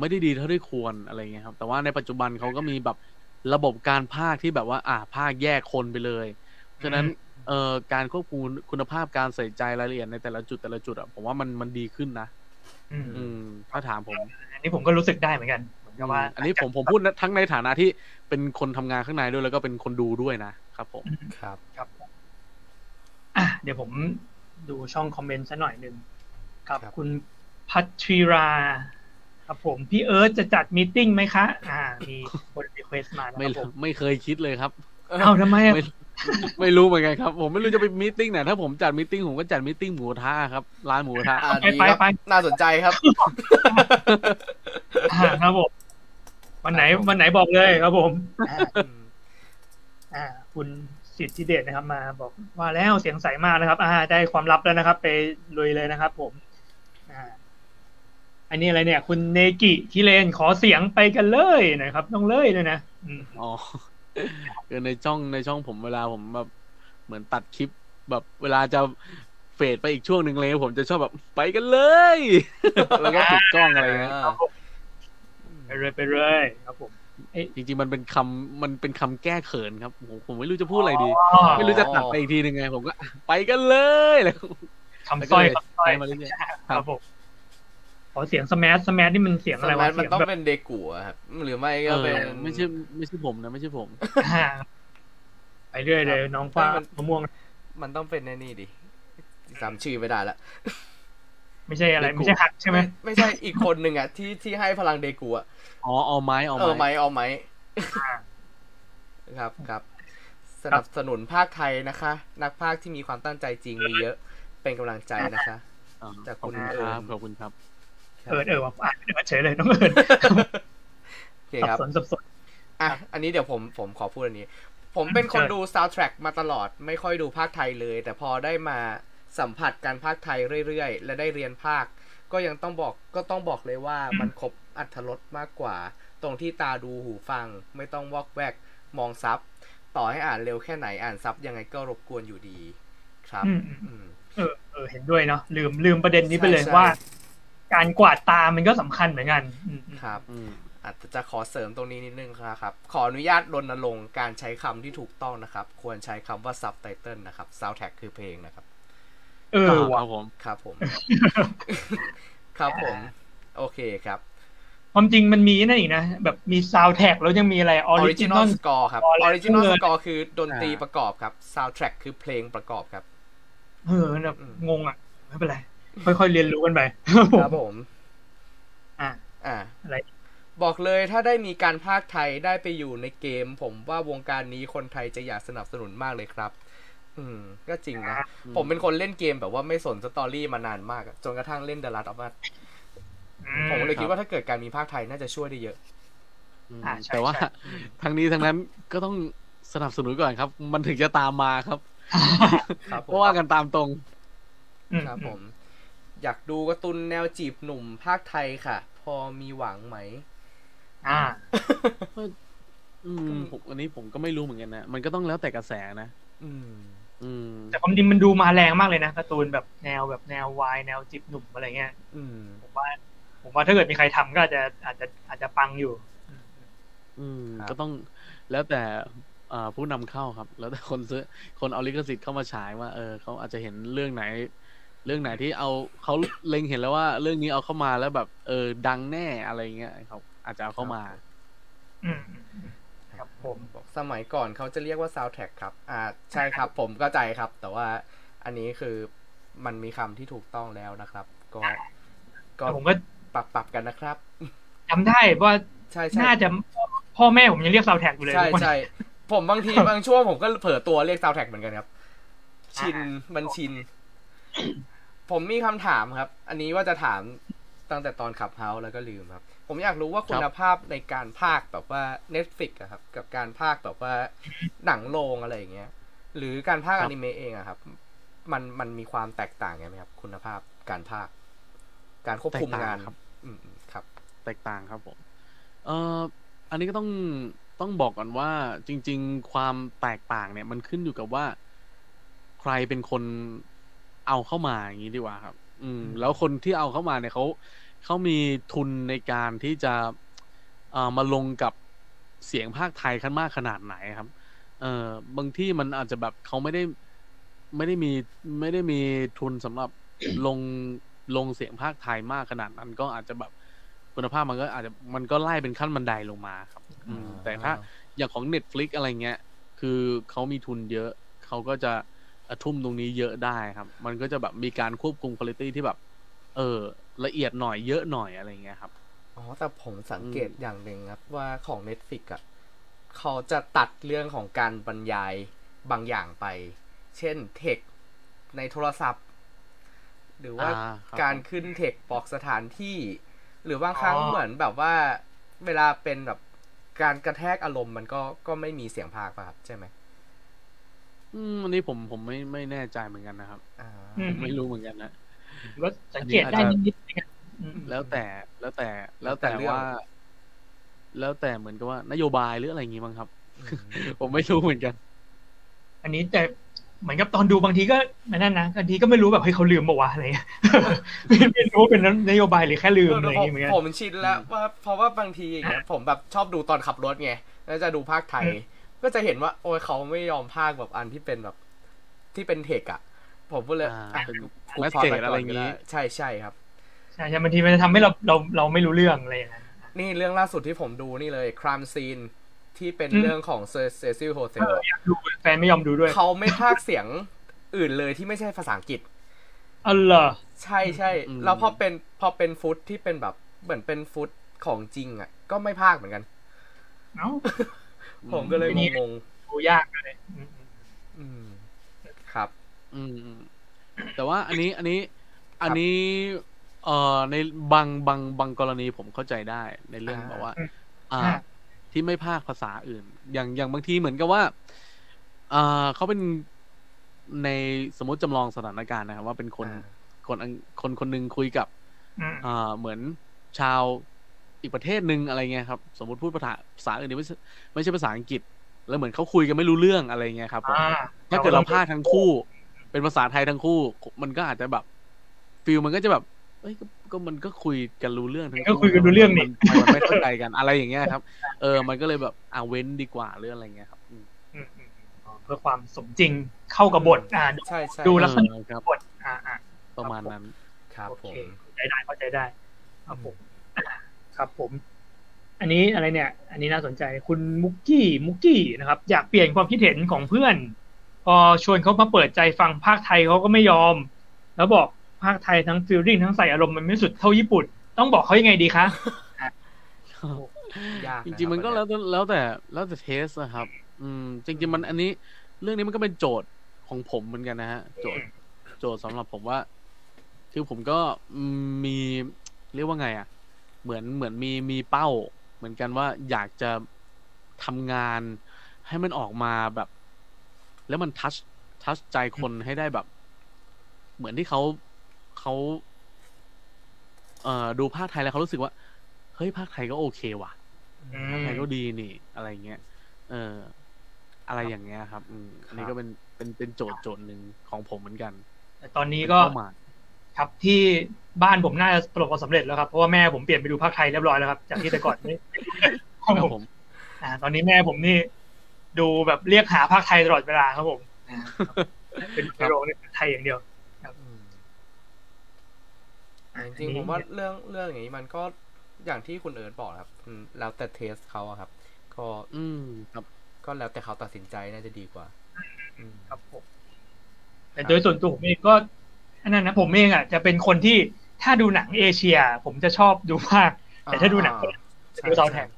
Speaker 2: ไม่ได้ดีเท่าที่ควรอะไรเงี้ยครับ แต่ว่าในปัจจุบันเขาก็มีแบบ ระบบการภาคที่แบบว่า อ่าภาคแยกคนไปเลยฉะนั้นเอ่อการควบคุมคุณภาพการใส่ใจรายละเอียดในแต่ละจุดแต่ละจุดอะผมว่ามันมันดีขึ้นนะ
Speaker 1: อืม
Speaker 2: อืมถ้าถามผม
Speaker 1: อันนี้ผมก็รู้สึกได้เหมือนกันเหมือนกับว่า
Speaker 2: อันนี้ผมผมพูดนะทั้งในฐานะที่เป็นคนทำงานข้างในด้วยแล้วก็เป็นคนดูด้วยนะครับผม
Speaker 3: ครับ
Speaker 1: ครับผมอะเดี๋ยวผมดูช่องคอมเมนต์สักหน่อยหนึ่งครับ
Speaker 3: ครับ
Speaker 1: คุณพัทรีรา ครับผมพี่เอิร์ธจะจัด meeting ไหมคะ อ่า มีคน request มานะครับผม
Speaker 2: ไม่เคยคิดเลยครับ
Speaker 1: เอ้าทำไมอะ
Speaker 2: ไม่ไม่รู้เหมือนกันครับ ผมไม่รู้จะไป meeting ไหนถ้าผมจัด meeting ผมก็จัด meeting หมูกระทะครับร้านหมูกระทะ
Speaker 3: อ่า
Speaker 1: ไป
Speaker 3: ดี
Speaker 1: ไป
Speaker 3: ครับ
Speaker 1: ไป
Speaker 3: น่าสนใจครับ
Speaker 1: อ่าครับผมวันไหนวันไหนบอกเลยครับผมอ่า คุณสิทธิเดชนะครับมา บอกว่าแล้วเสียงใสมากนะครับ อ่า ได้ความลับแล้วนะครับ ไปลุยเลยนะครับ ผมอ่า อันนี้อะไรเนี่ย คุณเนกิคิเลนขอเสียงไปกันเลยนะครับต้องเลยเลยนะอืม
Speaker 2: อ๋อคือในช่องในช่องผมเวลาผมแบบเหมือนตัดคลิปแบบเวลาจะเฟดไปอีกช่วงหนึ่งเลยผมจะชอบแบบไปกันเลย แล้วก็ปิดกล้องอะไรเงี้ย
Speaker 1: ไปเลยไปเลยครับผม
Speaker 2: จริงๆมันเป็นคำมันเป็นคำแก้เขินครับผมผมไม่รู้จะพูดอะไรดี
Speaker 1: อ๋อ
Speaker 2: ไม่รู้จะตัดไปอีกทีหนึ่งไง ผมก็ ไปกันเลยแล้ว
Speaker 1: คำสร้อยคำสร้อย
Speaker 2: ใช้มาเรื่อย
Speaker 1: ครับผม ขอเสียงสมัสสมันี่มันเสียง
Speaker 3: ส
Speaker 1: อะไร
Speaker 3: มั
Speaker 1: วะ
Speaker 3: ยมัน
Speaker 1: เสียง
Speaker 3: ต้อง
Speaker 1: แบบ
Speaker 3: เป็นเดกูอะครับหรือไม่
Speaker 2: ๆ
Speaker 3: ก็
Speaker 2: เอ
Speaker 3: เป็น
Speaker 2: อไม่ใช่ไม่ใช่ผมนะไม่ใช่ผม
Speaker 1: อ่าไปเรื่อยเลยน้องฟ้ามะม่วง
Speaker 3: มันต้องเป็นแน่นี่ดิจำชื่อไม่ได้ละ
Speaker 1: ไม่ใช่อะไรไม่ใช่หักใช่ไหม
Speaker 3: ไม่ใช่อีกคนหนึ่งอะที่ที่ให้พลังเดกูอะ
Speaker 2: อ๋อเอาไม้เอา
Speaker 3: เออไหม
Speaker 2: ไม้
Speaker 3: เอาไหม
Speaker 1: อ่า
Speaker 3: ครับครับ สนับสนุนภาคไทยนะคะ นักภาคที่มีความตั้งใจจริงมีเยอะ เป็นกำลังใจนะคะ
Speaker 2: อ๋อ
Speaker 3: จาก
Speaker 2: ขอบ
Speaker 3: คุณ
Speaker 2: คุณ
Speaker 3: เอิ
Speaker 2: ค
Speaker 3: ญ
Speaker 2: รับขอบคุณครับ
Speaker 1: เอิร์ดเออว่ะอ่านไม่ได้มาเฉยเลยน้องเอิร์ด
Speaker 3: โอเค
Speaker 1: สับ
Speaker 3: ครับ
Speaker 1: สนสับสน
Speaker 3: อะอันนี้เดี๋ยวผมผมขอพูดอันนี้ ผมเป็นคน
Speaker 1: เชิญ
Speaker 3: ดู soundtrack มาตลอดไม่ค่อยดูภาคไทยเลย แต่พอได้มาสัมผัสการภาคไทยเรื่อยๆ และได้เรียนภาค ก็ยังต้องบอกก็ต้องบอกเลยว่ามันครบอัธรสมากกว่า ตรงที่ตาดูหูฟัง ไม่ต้องวอกแวกมองซับต่อให้อ่านเร็วแค่ไหนอ่านซับยังไงก็รบกวนอยู่ดี ครับ
Speaker 1: อืมอืม
Speaker 3: อืม
Speaker 1: เออเออเห็นด้วยเนาะลืมลืมประเด็นนี้ไปเลย
Speaker 3: ใช่ใช่
Speaker 1: ว่า การกวาดตามันก็สำคัญเหมือนกันอืมอืม
Speaker 3: ครับ
Speaker 2: อืม
Speaker 3: อาจจะขอเสริมตรงนี้นิดนึงครับ ขออนุญาตรณรงค์การใช้คำที่ถูกต้องนะครับ ควรใช้คำว่า subtitle นะครับ soundtrack คือเพลงนะครับ
Speaker 1: เออ
Speaker 2: ค
Speaker 1: ว่ะ
Speaker 2: รับผม
Speaker 3: ครับผม ครับผม โอเคครับ
Speaker 1: ความจริงมันมีนั่นอีกนะ แบบมีซาวแท็กแล้วยังมีอะไรออริจินอ
Speaker 3: original
Speaker 1: ล
Speaker 3: score ครับ
Speaker 1: score อะไร
Speaker 3: original
Speaker 1: เลย
Speaker 3: score คือดนตรีประกอบครับ soundtrack คือเพลงประกอบครับ
Speaker 1: เออแบบ
Speaker 3: อืม
Speaker 1: งงอะ ไม่เป็นไร ค่อยๆเรียนรู้กันไป
Speaker 3: ครับผม
Speaker 1: อะ
Speaker 3: อ่า
Speaker 1: อะไร
Speaker 3: บอกเลยถ้าได้มีการภาคไทยได้ไปอยู่ในเกม ผมว่าวงการนี้คนไทยจะอยากสนับสนุนมากเลยครับ อืม ก็จริงนะ ผมเป็นคนเล่นเกมแบบว่าไม่สนสตอรี่มานานมากอะจนกระทั่งเล่น The Last of Us
Speaker 1: อื
Speaker 3: ผมเลยคิด
Speaker 2: ครับ
Speaker 3: ว่าถ้าเกิดการมีภาคไทยน่าจะช่วยได้เยอะ
Speaker 2: อืม
Speaker 1: อ่าใช่
Speaker 2: แต่ว่า
Speaker 1: ใช่
Speaker 2: ทั้งนี้ทั้งนั้นก็ต้องสนับสนุนก่อนครับ มันถึงจะตามมาครับ
Speaker 3: ครับผม
Speaker 2: เพราะว่ากันตามตรง
Speaker 1: อื
Speaker 3: ครับผม อยากดูการ์ตูนแนวจีบหนุ่มภาคไทยค่ะ พอมีหวังไหม
Speaker 1: อ่า
Speaker 2: อืมผมอันนี้ผมก็ไม่รู้เหมือนกันนะ มันก็ต้องแล้วแต่กระแสนะ
Speaker 3: อืม
Speaker 2: อืม
Speaker 1: แต่ความจริงมันดูมาแรงมากเลยนะการ์ตูนแบบแนวแบบแนววายแนวจิบหนุ่มอะไรเงี้ย
Speaker 3: อืม
Speaker 1: ผมว่า ผมว่าถ้าเกิดมีใครทำก็อาจจะอาจจะอาจจะปังอยู่
Speaker 2: อืม
Speaker 3: ครับ
Speaker 2: ก็ต้องแล้วแต่อ่าผู้นำเข้าครับ แล้วแต่คนซื้อคนเอาลิขสิทธิ์เข้ามาฉายว่า เออเขาอาจจะเห็นเรื่องไหน เรื่องไหนที่เอาเขาเล็งเห็นแล้วว่า เรื่องนี้เอาเข้ามาแล้วแบบ เออ ดังแน่อะไรเงี้ยเขาอาจจะเอาเข้ามา
Speaker 1: อืมครับผม
Speaker 3: บอกสมัยก่อนเขาจะเรียกว่า soundtrack ครับ อ่า ใช่ครับ ผมเข้าใจครับ แต่ว่าอันนี้คือมันมีคำที่ถูกต้องแล้วนะครับ ก็ ก็
Speaker 1: แต่ผมก็
Speaker 3: ปรับปรับกันนะครับ
Speaker 1: จำได้ว่า
Speaker 3: ใช่ใช่
Speaker 1: น่าจะพ่อแม่ผมยังเรียกซาวแท็กอยู่เลย
Speaker 3: ใช่
Speaker 1: ทุกวัน
Speaker 3: ใช่ผมบางทีบางช่วงผมก็เผลอตัวเรียก soundtrack เหมือนกันครับ ชินมันชิน ผมมีคำถามครับ อันนี้ว่าจะถามตั้งแต่ตอนขับเฮาแล้วก็ลืมครับ ผมอยากรู้ว่าคุณภาพในการพากย์แบบว่า Netflix อะครับ กับการพากย์แบบว่าหนังโรงอะไรอย่างเงี้ย หรือการพากย์
Speaker 2: ครั
Speaker 3: อบนิเมะเองอะครับ มันมันมีความแตกต่างกันไหมครับ คุณภาพการพากย์การควบคุมงาน
Speaker 2: แตกต่างครับ
Speaker 3: อืมอืมครับ
Speaker 2: แตกต่างครับผมเอ่ออันนี้ก็ต้องต้องบอกก่อนว่า จริง ๆ ความแตกต่างเนี่ย มันขึ้นอยู่กับว่า ใครเป็นคน เอาเข้ามาอย่างนี้ดีกว่าครับ อืม แล้วคนที่เอาเข้ามาเนี่ยเขาเขามีทุนในการที่จะเอ่อมาลงกับเสียงภาคไทยขั้นมากขนาดไหนครับ เอ่อบางที่มันอาจจะแบบเขาไม่ได้ไม่ได้มีไม่ได้มีทุนสำหรับลงลงเสียงภาคไทยมากขนาดนั้น ก็อาจจะแบบคุณภาพมันก็อาจจะมันก็ไล่เป็นขั้นบันไดลงมาครับ อืม แต่ถ้าอย่างของ Netflix อะไรเงี้ย คือเขามีทุนเยอะ เขาก็จะ ทุ่มตรงนี้เยอะได้ครับ มันก็จะแบบมีการควบคุมคุณภาพที่แบบ เออ ละเอียดหน่อยเยอะหน่อยอะไรเงี้ยครับ
Speaker 3: อ๋อ แต่ผมสังเกต
Speaker 2: อืม
Speaker 3: อย่างหนึ่งครับ ว่าของ Netflix อะเขาจะตัดเรื่องของการบรรยายบางอย่างไป เช่นเทคในโทรศัพท์ หรือว่า
Speaker 2: อ่าครับ
Speaker 3: การขึ้นเทคบอกสถานที่ หรือบางครั้ง
Speaker 1: อ๋อ
Speaker 3: เหมือนแบบว่า เวลาเป็นแบบการกระแทกอารมณ์มันก็ก็ไม่มีเสียงพากย์ป่ะครับใช่ไหม
Speaker 2: อืมอันนี้ผมผมไม่ไม่แน่ใจเหมือนกันนะครับ
Speaker 3: อ่า
Speaker 1: อืม
Speaker 2: ไม่รู้เหมือนกันนะ
Speaker 1: ก็สังเกตได้นิดๆนะอืม
Speaker 2: แล้วแต่แล้วแต่แล้วแต่ว่า แล้วแต่เหมือนกับว่า นโยบายหรืออะไรอย่างงี้มั้งครับ ผมไม่รู้เหมือนกัน
Speaker 1: อันนี้แต่เหมือนกับตอนดูบางทีก็ไม่นั่นนะบางทีก็ไม่รู้แบบเฮ้ยเขาลืมบอกว่าวะอะไรเงี้ยไม่ไม่รู้ว่าเป็นนโยบายหรือแค่ลืมอะไรอย่าง
Speaker 3: ผม
Speaker 1: เงี้ยเหมือนกัน
Speaker 3: ผมชินแล้วว่าเพราะว่าบางทีอย่างเงี้ยผมแบบชอบดูตอนขับรถไงแล้วจะดูภาคไทย
Speaker 1: อืม
Speaker 3: ก็จะเห็นว่า โอ้ยเขาไม่ยอมภาคแบบอันที่เป็นแบบ ที่เป็นเทคอะผมก็เลย
Speaker 2: อ่า
Speaker 3: อะ
Speaker 2: เป็น
Speaker 3: กู
Speaker 2: message
Speaker 3: พาปก่น
Speaker 2: อะไรอย่างงี้
Speaker 3: ก็ด้ใช่ใช่ครับ
Speaker 1: ใช่ใช่บางทีมันจะทำให้เราเราเราไม่รู้เรื่องอะไรอย่างเงี้ย
Speaker 3: นี่เรื่องล่าสุดที่ผมดูนี่เลยครามซีนที่เป็น
Speaker 1: อืม
Speaker 3: เรื่องของเซเซซิลโฮเท
Speaker 1: เอ
Speaker 3: ล
Speaker 1: ออยากดูแฟนไม่ยอมดูด้วย
Speaker 3: เขาไม่ภาคเสียงอื่นเลยที่ไม่ใช่ภาษาอังกฤษ
Speaker 1: อ๋อเหรอ
Speaker 3: ใช่ใช่
Speaker 2: อืม
Speaker 3: แล้วพอเป็นพอเป็นฟุตที่เป็นแบบเหมือนเป็นฟุตของจริงอะ ก็ไม่ภาคเหมือนกัน
Speaker 1: เอ้า
Speaker 3: ผมก็เลย
Speaker 1: อืม
Speaker 3: งง
Speaker 1: ดูยากเลยอืม
Speaker 3: ๆอืมครับ
Speaker 2: อืมอืมแต่ว่าอันนี้อันนี้ อันนี้เอ่อในบางบางบางกรณีผมเข้าใจได้ในเรื่อง
Speaker 3: อ่า
Speaker 2: แบบว่า
Speaker 1: อืม
Speaker 2: อ่า
Speaker 1: อ่า
Speaker 2: ที่ไม่ภาคภาษาอื่น อย่างอย่างบางทีเหมือนกับว่าอ่าเขาเป็นในสมมติจำลองสถานการณ์นะครับว่าเป็นคน
Speaker 3: อ่า
Speaker 2: คนอังคนคนหนึ่งคุยกับ
Speaker 1: อืม
Speaker 2: อ่าเหมือนชาว อีกประเทศหนึ่งอะไรเงี้ยครับสมมติพูดภาษาภาษาอื่นที่ไม่ใช่ไม่ใช่ภาษาอังกฤษ แล้วเหมือนเขาคุยกันไม่รู้เรื่องอะไรเงี้ยครับผม
Speaker 1: อ่า
Speaker 2: ถ้าเกิดเราพากย์ทั้งคู่ เป็นภาษาไทยทั้งคู่ มันก็อาจจะแบบฟิลมันก็จะแบบเอ้ยก็ก็มันก็คุยกันรู้เรื่องทั้ง
Speaker 1: ก็คุยกันรู้เรื่องนี่
Speaker 2: มันมันไม่เข้าใจกันอะไรอย่างเงี้ยครับ เออ มันก็เลยแบบอ่าเว้นดีกว่าหรืออะไรเงี้ยครับอืม
Speaker 1: อืมอืมอ๋อเพื่อความสมจริงเข้ากับบทอ่า
Speaker 3: ใช่ใช่
Speaker 1: ดูแล้ว
Speaker 2: เออครับ
Speaker 1: บทอ่าอ่า
Speaker 2: ประมาณนั้น
Speaker 3: ครับ
Speaker 1: โอ
Speaker 3: ผ
Speaker 1: เค
Speaker 3: ม
Speaker 1: เข้าใจได้เข้าใจได้ครับผม ครับ ผม อันนี้อะไรเนี่ย อันนี้น่าสนใจคุณมุกกี้มุกกี้นะครับ อยากเปลี่ยนความคิดเห็นของเพื่อน พอชวนเขามาเปิดใจฟังภาคไทยเขาก็ไม่ยอม แล้วบอกภาคไทยทั้งฟิลลิ่งทั้งใส่อารมณ์มันไม่สุดเท่าญี่ปุ่น ต้องบอกเขายังไงดีคะ
Speaker 3: ยาก
Speaker 2: จ
Speaker 3: นะ
Speaker 2: ริงๆมันก็
Speaker 3: ค
Speaker 2: แล้
Speaker 3: บ
Speaker 2: วแต่แล้วแต่แล้วแต่เทสนะครับ อืม จริง ๆ มันอันนี้ เรื่องนี้มันก็เป็นโจทย์ของผมเหมือนกันนะฮะ โจทย์ โจทย์สำหรับผมว่า คือผมก็มีเรียกว่าไง อะ เหมือนเหมือนมีมีเป้า เหมือนกันว่าอยากจะทำงานให้มันออกมาแบบ แล้วมันทัชทัชใจคนให้ได้แบบ เหมือนที่เขาเขาเอ่อดูภาคไทยแล้วเขารู้สึกว่า เฮ้ยภาคไทยก็โอเคว่ะ
Speaker 1: อื
Speaker 2: ภาค
Speaker 1: ม
Speaker 2: ไทยก็ดีนี่ อะไรเงี้ยเออ อะไรอย่างเงี้ยครับ อืมอันนี้ก็เป็นเป็นเป็นโจทย์โจทย์หนึ่งของผมเหมือนกัน
Speaker 1: แต่ตอนนี้ก็ ครับที่บ้านผมน่าจะประสบความสำเร็จแล้วครับเพราะว่าแม่ผมเปลี่ยนไปดูภาคไทยเรียบร้อยแล้วครับจากที่แต่ก่อนไม่
Speaker 2: ครับผม
Speaker 1: อ่า ตอนนี้แม่ผมนี่ ดูแบบเรียกหาภาคไทยตลอดเวลาครับผมอ่าเป็นไปโรงในไทยอย่างเดียว
Speaker 3: อืมจริงๆผมว่าเรื่องเรื่องอย่างนี้มันก็อย่างที่คุณเอิร์ธบอกครับอืมแล้วแต่เทสเขาอะครับ ก็
Speaker 2: อืมครับ
Speaker 3: ก็แล้วแต่เขาตัดสินใจน่าจะดีกว่าอืม
Speaker 1: ครับผมแต่โดยส่วนตัวผมเองก็อั นนั้นนะผมเองอะจะเป็นคนที่ถ้าดูหนังเอเชีย ผมจะชอบดูมากแต่ถ้าดูหนังฝรั่งจะดูซาวด์แทร็ก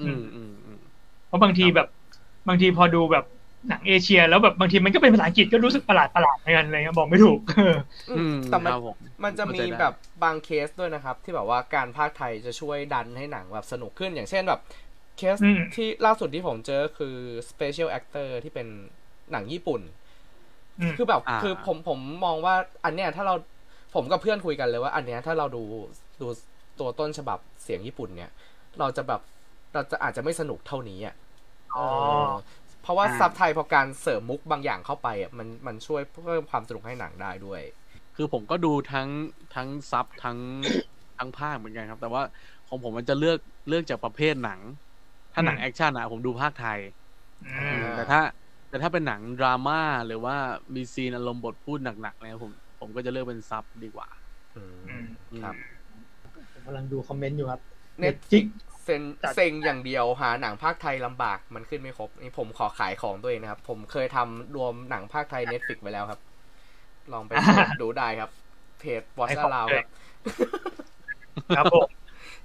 Speaker 2: อืมอืมอืม
Speaker 1: เพราะบางทีแบบ บางทีพอดูแบบหนังเอเชีย แล้วแบบบางทีมันก็เป็นภาษาอังกฤษก็รู้สึกประหลาดประหลาดเหมือนกันอะไรเงี้ยบอกไม่ถูก
Speaker 3: อืมแต่มัน
Speaker 2: ครับผม
Speaker 3: มันจะมี
Speaker 2: เข้าใจได้
Speaker 3: แบบบางเคสด้วยนะครับ ที่แบบว่าการพากย์ไทยจะช่วยดันให้หนังแบบสนุกขึ้นอย่างเช่นแบบเคส
Speaker 1: อืม
Speaker 3: ที่ล่าสุดที่ผมเจอคือ special actor ที่เป็นหนังญี่ปุ่น
Speaker 1: อืม
Speaker 3: คือแบบ
Speaker 2: อ่า
Speaker 3: คือผมผมมองว่าอันเนี้ยถ้าเราผมกับเพื่อนคุยกันเลยว่า อันเนี้ยถ้าเราดูดูตัวต้นฉบับเสียงญี่ปุ่นเนี่ย เราจะแบบเราจะอาจจะไม่สนุกเท่านี้อะ
Speaker 1: อ๋อ
Speaker 3: เออเพราะว่า
Speaker 1: อ่า
Speaker 3: ซับไทยพอการเสริมมุกบางอย่างเข้าไปอะมันมันช่วยเพิ่มความสนุกให้หนังได้ด้วย
Speaker 2: คือผมก็ดูทั้งทั้งซับทั้งทั้งพากย์เหมือนกันครับ แต่ว่าของผมมันจะเลือกเลือกจากประเภทหนัง ถ้าหนัง
Speaker 1: อืม
Speaker 2: แอคชั่นอะผมดูพากย์ไทย
Speaker 1: อื
Speaker 3: อ่
Speaker 1: มา
Speaker 2: แต่ถ้า แต่ถ้าเป็นหนังดราม่าหรือว่ามีซีนอารมณ์บทพูดหนักๆเนี่ยผมผมก็จะเลือกเป็นซับดีกว่า
Speaker 3: อืม
Speaker 1: อืม
Speaker 3: ครับ
Speaker 1: ผมกำลังดูคอมเมนต์อยู่ครับ
Speaker 3: เน็ต
Speaker 1: จิก
Speaker 3: เซ็ง
Speaker 1: จัด
Speaker 3: เซ็งอย่างเดียวหาหนังพากย์ไทยลำบากมันขึ้นไม่ครบนี่ผมขอขายของตัวเองนะครับ ผมเคยทำรวมหนังพากย์ไทย Netflix ไว้แล้วครับ ลองไป search ดูได้ครับ เพจ Watch
Speaker 1: ให้ของ
Speaker 3: Aloud
Speaker 1: เลย
Speaker 3: ครับ
Speaker 1: ครับผม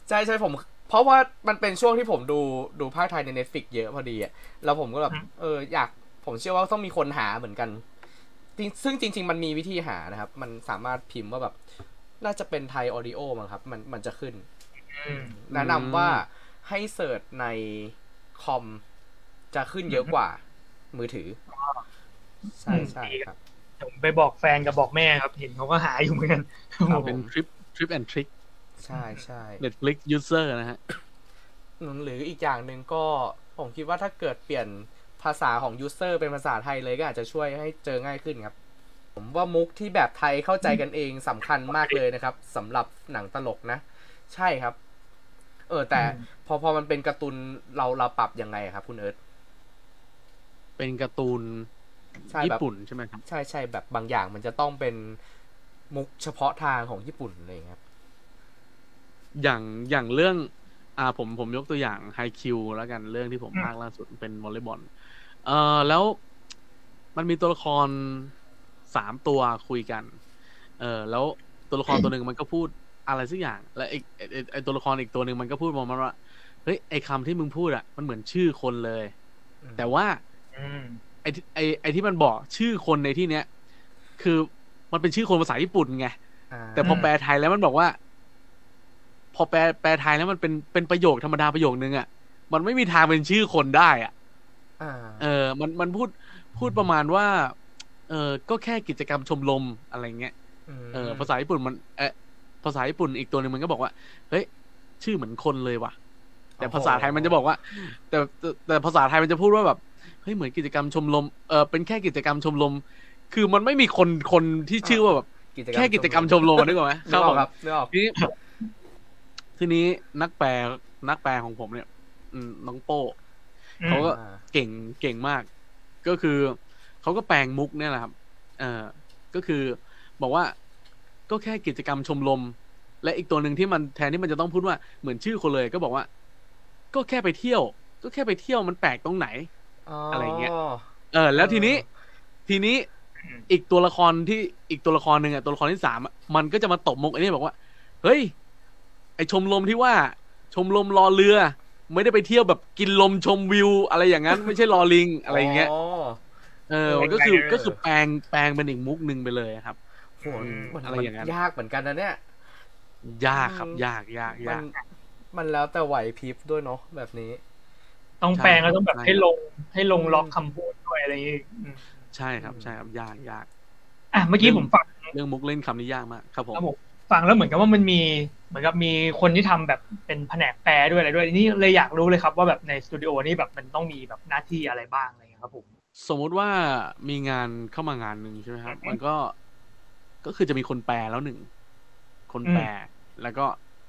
Speaker 3: ใช่ใช่ผม เพราะว่ามันเป็นช่วงที่ผมดูดูพากย์ไทยใน Netflix เยอะพอดีอะแล้วผมก็แบบ
Speaker 1: อืม
Speaker 3: เอออยาก ผมเชื่อว่าต้องมีคนหาเหมือนกันจริงซึ่งจริง ๆ มันมีวิธีหานะครับ มันสามารถพิมพ์ว่าแบบ น่าจะเป็น Thai audio มั้งครับ มันมันจะขึ้น
Speaker 1: อืม
Speaker 3: แนะนำว่าให้ search ในคอมจะขึ้นเยอะกว่า มือถือ ใช่ใช่ครับ
Speaker 1: ผมไปบอกแฟนกับบอกแม่ครับ เห็นเขาก็หาอยู่เหมือนกัน
Speaker 3: ครับ
Speaker 2: เป็นทริปทริปแอนทริค
Speaker 3: ใช่ใช่
Speaker 2: Netflix user นะฮะ
Speaker 3: หรืออีกอย่างหนึ่งก็ผมคิดว่าถ้าเกิดเปลี่ยน ภาษาของยูเซอร์เป็นภาษาไทยเลยก็อาจจะช่วยให้เจอง่ายขึ้นครับ ผมว่ามุกที่แบบไทยเข้าใจกันเองสำคัญมากเลยนะครับสำหรับหนังตลกนะ ใช่ครับ เออ แต่
Speaker 1: อืม
Speaker 3: พอพอมันเป็นการ์ตูนเราเราปรับยังไงครับ คุณเอิร์ธ
Speaker 2: เป็นการ์ตูน
Speaker 3: ใช่
Speaker 2: ญี่
Speaker 3: แบบ
Speaker 2: ปุ่นใช่ไหมครับ
Speaker 3: ใช่ใช่แบบบางอย่างมันจะต้องเป็นมุกเฉพาะทางของญี่ปุ่นอะไรอย่างเลยครับ
Speaker 2: อย่างอย่างเรื่อง อ่าผมผมยกตัวอย่างไฮคิวแล้วกันเรื่องที่ผม
Speaker 1: อืม
Speaker 2: ภาคล่าสุดเป็นวอลเลย์บอล เอ่อแล้วมันมีตัวละครสามตัวคุยกัน เออแล้วตัวละครตัวหนึ่งมันก็พูดอะไรสักอย่าง แล้วไอ้ไอ้ไอ้ไอ้ตัวละครอีกตัวหนึ่งมันก็พูดประมาณว่าเฮ้ยไอ้คำที่มึงพูดอะมันเหมือนชื่อคนเลย แต่ว่า
Speaker 1: อืม
Speaker 2: ไอ้ที่ไอ้ไอ้ที่มันบอกชื่อคนในที่เนี้ย คือมันเป็นชื่อคนภาษาญี่ปุ่นไง
Speaker 3: อ่า
Speaker 2: แต่พอแปลไทยแล้วมันบอกว่า พอแปลแปลไทยแล้วมันเป็นเป็นประโยคธรรมดาประโยคนึงอะ่ะมันไม่มีทางเป็นชื่อคนได้อะ่ะ
Speaker 3: อ่า
Speaker 2: เออ มันมันพูดพูดประมาณว่า เออก็แค่กิจกรรมชมรมอะไรเงี้ย
Speaker 3: ม
Speaker 2: เออ ภาษาญี่ปุ่นมันเออภาษาญี่ปุ่นอีกตัวหนึ่งมันก็บอกว่า เฮ้ย ชื่อเหมือนคนเลยว่ะ แต่ภาษาไทยมันจะบอกว่าแต่แต่แต่ภาษาไทยมันจะพูดว่าแบบเฮ้ยเหมือนกิจกรรมชมรมเออเป็นแค่กิจกรรมชมรมคือมันไม่มีคนคนที่ชื่อว่าแบบแค่กิจกรรมชมรมอะนึกออกไหม
Speaker 3: นึกออกครับนึกออก
Speaker 2: ทีนี้ทีนี้นักแปลนักแปลของผมเนี่ยอืมน้องโป้เขาก็
Speaker 3: อ่า
Speaker 2: เก่งเก่งมาก ก็คือเขาก็แปลงมุกเนี่ยแหละครับเออก็คือบอกว่าก็แค่กิจกรรมชมรมและอีกตัวหนึ่งที่มันแทนที่มันจะต้องพูดว่าเหมือนชื่อคนเลย ก็บอกว่า ก็แค่ไปเที่ยว ก็แค่ไปเที่ยวมันแปลกตรงไหนอะไรเงี้ยเออ แล้วทีนี้ ทีนี้
Speaker 1: อืม
Speaker 2: อีกตัวละครที่อีกตัวละครหนึ่งอะตัวละครที่สามอะมันก็จะมาตบมุกไอ้นี่บอกว่า เฮ้ย ไอชมรมที่ว่า ชมรมรอเรือ ไม่ได้ไปเที่ยวแบบกินลมชมวิว อะไรอย่างนั้น ไม่ใช่รอลิงอะไรอย่างเงี้ยเออมันก็คือ
Speaker 1: เออ
Speaker 2: ก็คือแปลงแปลงเป็นอีกมุกหนึ่งไปเลยครับ
Speaker 3: โหมัน
Speaker 2: อะไรอย่างนั้น
Speaker 3: ยากเหมือนกันนะเนี่ย
Speaker 2: ยากครับ
Speaker 3: อืม
Speaker 2: ยากยาก
Speaker 3: มั
Speaker 2: ยานก
Speaker 3: มันแล้วแต่ไหวพริบด้วยเนาะแบบนี้
Speaker 1: ต้องแปลงแล้วต้องแบบ
Speaker 2: ใช่
Speaker 1: ให้ลงให้ลงล็อกคำพูดด้วยอะไรอย่างงี้อืม
Speaker 2: ใช่ครับใช่ครับยากยาก
Speaker 1: อะเมื่อกี้ผมฟัง
Speaker 2: เรื่องมุกเล่นคำนี้ยากมากครับผม
Speaker 1: ครับผมฟังแล้วเหมือนกับว่ามันมี เหมือนกับมีคนที่ทำแบบเป็นแผนกแปลด้วยอะไรด้วยนี่เลยอยากรู้เลยครับว่าแบบในสตูดิโอนี่แบบมันต้องมีแบบหน้าที่อะไรบ้างอะไรอย่างเงี้ยครับผม
Speaker 2: สมมุติว่ามีงานเข้ามางานหนึ่งใช่ไหมครับ มันก็ก็คือจะมีคนแปลแล้วหนึ่งคนแปลแล้วก็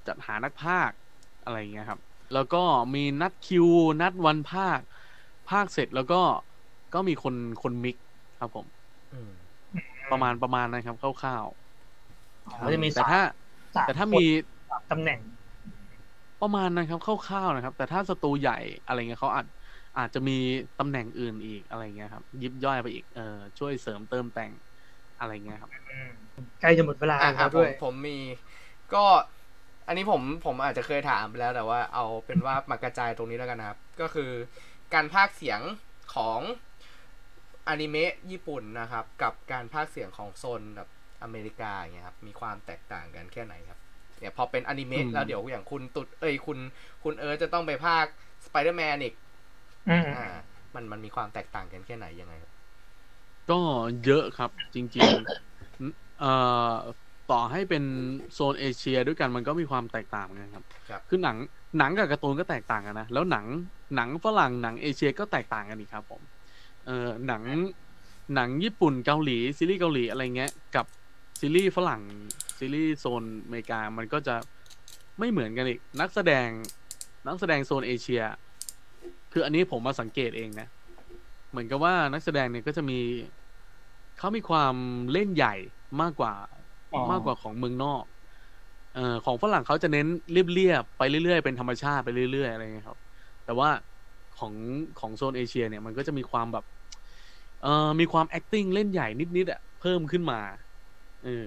Speaker 2: จัดหานักพากย์อะไรอย่างเงี้ยครับ แล้วก็มีนัดคิว นัดวันภาค ภาคเสร็จแล้วก็ก็มีคนคนมิกครับผม
Speaker 3: อืม
Speaker 2: ประมาณประมาณนะครับคร่าว
Speaker 1: ก็จะมี
Speaker 2: ๆแต่ถ้า
Speaker 1: สาม
Speaker 2: แต่ถ้า
Speaker 1: คน
Speaker 2: มี
Speaker 1: สามตำแหน่ง
Speaker 2: ประมาณนะครับคร่าวๆนะครับ แต่ถ้าสตูใหญ่อะไรเงี้ยเขาอาจอาจจะมีตำแหน่งอื่นอีกอะไรเงี้ยครับ ยิบย่อยไปอีกเออช่วยเสริมเติมแต่งอะไรเงี้ยครับ
Speaker 1: ใกล้จะหมดเวลา
Speaker 3: อะ
Speaker 1: แล้
Speaker 3: อะ
Speaker 1: ว
Speaker 3: ผ
Speaker 1: ด้
Speaker 3: ม
Speaker 1: วย
Speaker 3: ผมมี ก็อันนี้ผมผมอาจจะเคยถามไปแล้วแต่ว่าเอาเป็นว่ามากระจายตรงนี้แล้วกันนะครับ ก็คือการพากย์เสียงของอนิเมะญี่ปุ่นนะครับ กับการพากย์เสียงของโซนแบบอเมริกาอย่างเงี้ยครับ มีความแตกต่างกันแค่ไหนครับ เนี่ยพอเป็นอนิเมะ
Speaker 2: อืม
Speaker 3: แล้วเดี๋ยวอย่างคุณตุดเอ้ยคุณ คุณเอิร์ธจะต้องไปพากย์แมนอีก
Speaker 1: อืม
Speaker 3: อ่า มันมันมีความแตกต่างกันแค่ไหนยังไงครับ
Speaker 2: ก็เยอะครับจริงๆเอ่อต่อให้เป็นโซนเอเชียด้วยกันมันก็มีความแตกต่างกันครับ
Speaker 3: ครับ
Speaker 2: คือหนังหนังกับการ์ตูนก็แตกต่างกันนะแล้วหนังหนังฝรั่งหนังเอเชียก็แตกต่างกันอีกครับผมเอ่อหนังหนังญี่ปุ่นเกาหลีซีรีส์เกาหลีอะไรเงี้ยกับซีรีส์ฝรั่ง ซีรีส์โซนอเมริกามันก็จะไม่เหมือนกันอีก นักแสดงนักแสดงโซนเอเชีย คืออันนี้ผมมาสังเกตเองนะ เหมือนกับว่านักแสดงเนี่ยก็จะมีเขามีความเล่นใหญ่มากกว่า
Speaker 1: อ๋อ
Speaker 2: มากกว่าของเมืองนอกเอ่อของฝรั่งเขาจะเน้นเรียบๆไปเรื่อยๆ เป็นธรรมชาติไปเรื่อยๆอะไรเงี้ยครับ แต่ว่าของของโซนเอเชีย เนี่ยมันก็จะมีความแบบ เอ่อมีความ acting เล่นใหญ่นิดๆอะเพิ่มขึ้นมา เออ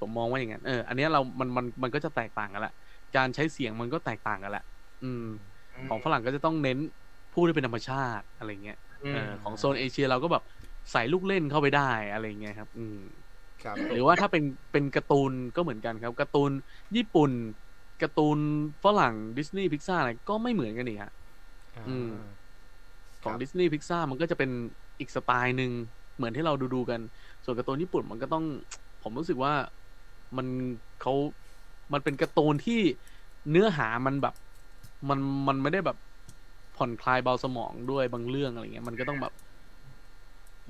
Speaker 2: ผมมองว่าอย่างนั้นเอออันเนี้ยเรามันมันมันก็จะแตกต่างกันละการใช้เสียงมันก็แตกต่างกันละอืม ของฝรั่งก็จะต้องเน้นพูดให้เป็นธรรมชาติอะไรเงี้ยเออของโซนเอเชียเราก็แบบใส่ลูกเล่นเข้าไปได้อะไรเงี้ยครับ อืม
Speaker 3: ครับ
Speaker 2: หรือว่าถ้าเป็นเป็นการ์ตูนก็เหมือนกันครับการ์ตูนญี่ปุ่นการ์ตูนฝรั่ง Disney Pixar อะไรก็ไม่เหมือนกันอีกฮะอืมของ
Speaker 3: ครับ
Speaker 2: Disney Pixar มันก็จะเป็นอีกสไตล์หนึ่งเหมือนที่เราดูดูๆกัน ส่วนการ์ตูนญี่ปุ่นมันก็ต้อง ผมรู้สึกว่า มันเขามันเป็นการ์ตูนที่เนื้อหามันแบบ มันมันไม่ได้แบบผ่อนคลายเบาสมองด้วยบางเรื่องอะไรเงี้ยมันก็ต้องแบบ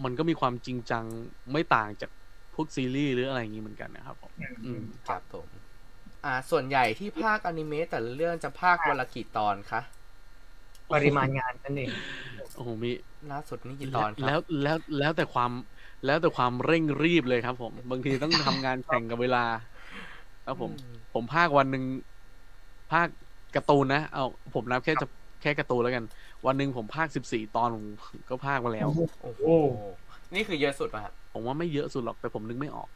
Speaker 2: มันก็มีความจริงจังไม่ต่างจากพวกซีรีส์หรืออะไรอย่างงี้เหมือนกันนะครับผมอืม
Speaker 3: ครับผมอ่า ส่วนใหญ่ที่ภาคอนิเมะแต่ละเรื่องจะภาควันละกี่ตอนคะ
Speaker 1: ปริมาณงานนั่นเอง
Speaker 2: โอ้โหมี
Speaker 3: ล่าสุดนี่กี่ตอนค
Speaker 2: แล้
Speaker 3: รั
Speaker 2: ว
Speaker 3: บ
Speaker 2: แล้วแล้วแต่ความ แล้วแต่ความเร่งรีบเลยครับผม บางทีต้องทำงานแข่งกับเวลา ครับผม
Speaker 3: อืม
Speaker 2: ผมภาควันหนึ่งภาคการ์ตูนนะ เอาผมนับแค่จะแค่การ์ตูนแล้วกัน วันหนึ่งผมภาคสิบสี่ตอนผมก็ภาคมาแล้ว
Speaker 3: โอ้โห นี่คือเยอะสุดป่ะครับ
Speaker 2: ผมว่าไม่เยอะสุดหรอก แต่ผมนึกไม่ออก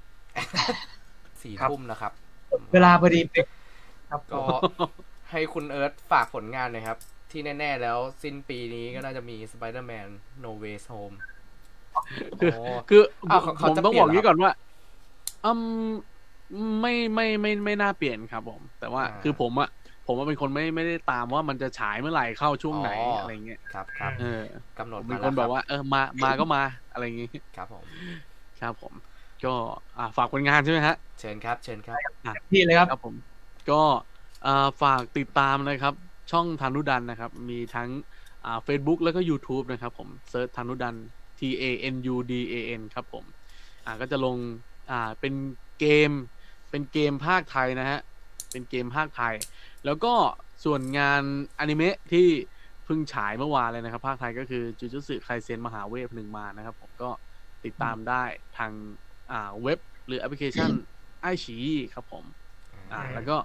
Speaker 3: สี่
Speaker 1: ครับ
Speaker 3: ทุ่มนะครับ
Speaker 1: เวลาพอดีเป๊ะครับ
Speaker 3: ก็ให้คุณเอิร์ธฝากผลงานหน่อยครับ ที่แน่ ๆ แล้วสิ้นปีนี้ก็น่าจะมี Spider-Man No Way Home
Speaker 2: คือ
Speaker 3: โอ้
Speaker 2: คือ
Speaker 3: อ้าว
Speaker 2: ผม
Speaker 3: เขา
Speaker 2: ผม
Speaker 3: จะ
Speaker 2: ต้อง
Speaker 3: เปลี่
Speaker 2: บ
Speaker 3: ย
Speaker 2: อนก
Speaker 3: เหรอ
Speaker 2: นี้ก่อนว่าอืมไม่ไม่ไม่ไม่น่าเปลี่ยนครับผม แต่ว่า
Speaker 3: อ่า
Speaker 2: คือผมอะผมว่าเป็นคนไม่ไม่ได้ตามว่ามันจะฉายเมื่อไหร่เข้าช่วงไหน
Speaker 3: อ๋ออ
Speaker 2: อะไรเงี้ย
Speaker 3: ครับครับ
Speaker 2: เออ
Speaker 3: กำหน
Speaker 2: ผ
Speaker 3: ด
Speaker 2: มเป็
Speaker 3: มาน
Speaker 2: ค
Speaker 3: แล้ว
Speaker 2: น
Speaker 3: ค
Speaker 2: แบ
Speaker 3: รับบ
Speaker 2: ว่า เออมามาก็มาอะไรอย่างงี้
Speaker 3: ครับผม
Speaker 2: ครับผม ก็อ่าฝากผลงานใช่ไหมฮะ
Speaker 3: เชิญครับ เชิญครับ
Speaker 1: พี่เลยครับ
Speaker 2: ครับผม ก็อ่าฝากติดตามนะครับ ช่องธานุดันนะครับ มีทั้งอ่า Facebook แล้วก็ YouTube นะครับ ผมเซิร์ชธานุดัน T A N U D A N ครับผม อ่าก็จะลงอ่าเป็นเกม เป็นเกมภาคไทยนะฮะ เป็นเกมภาคไทย แล้วก็ส่วนงานอนิเมะที่เพิ่งฉายเมื่อวานเลยนะครับ ภาคไทยก็คือจูจูสึไคเซนมหาเวฟหนึ่งมานะครับผมก็ติดตามได้ทางอ่าเว็บหรือแอปพลิเคชันไอชีครับผม อ่า
Speaker 1: อืม
Speaker 2: แล้วก็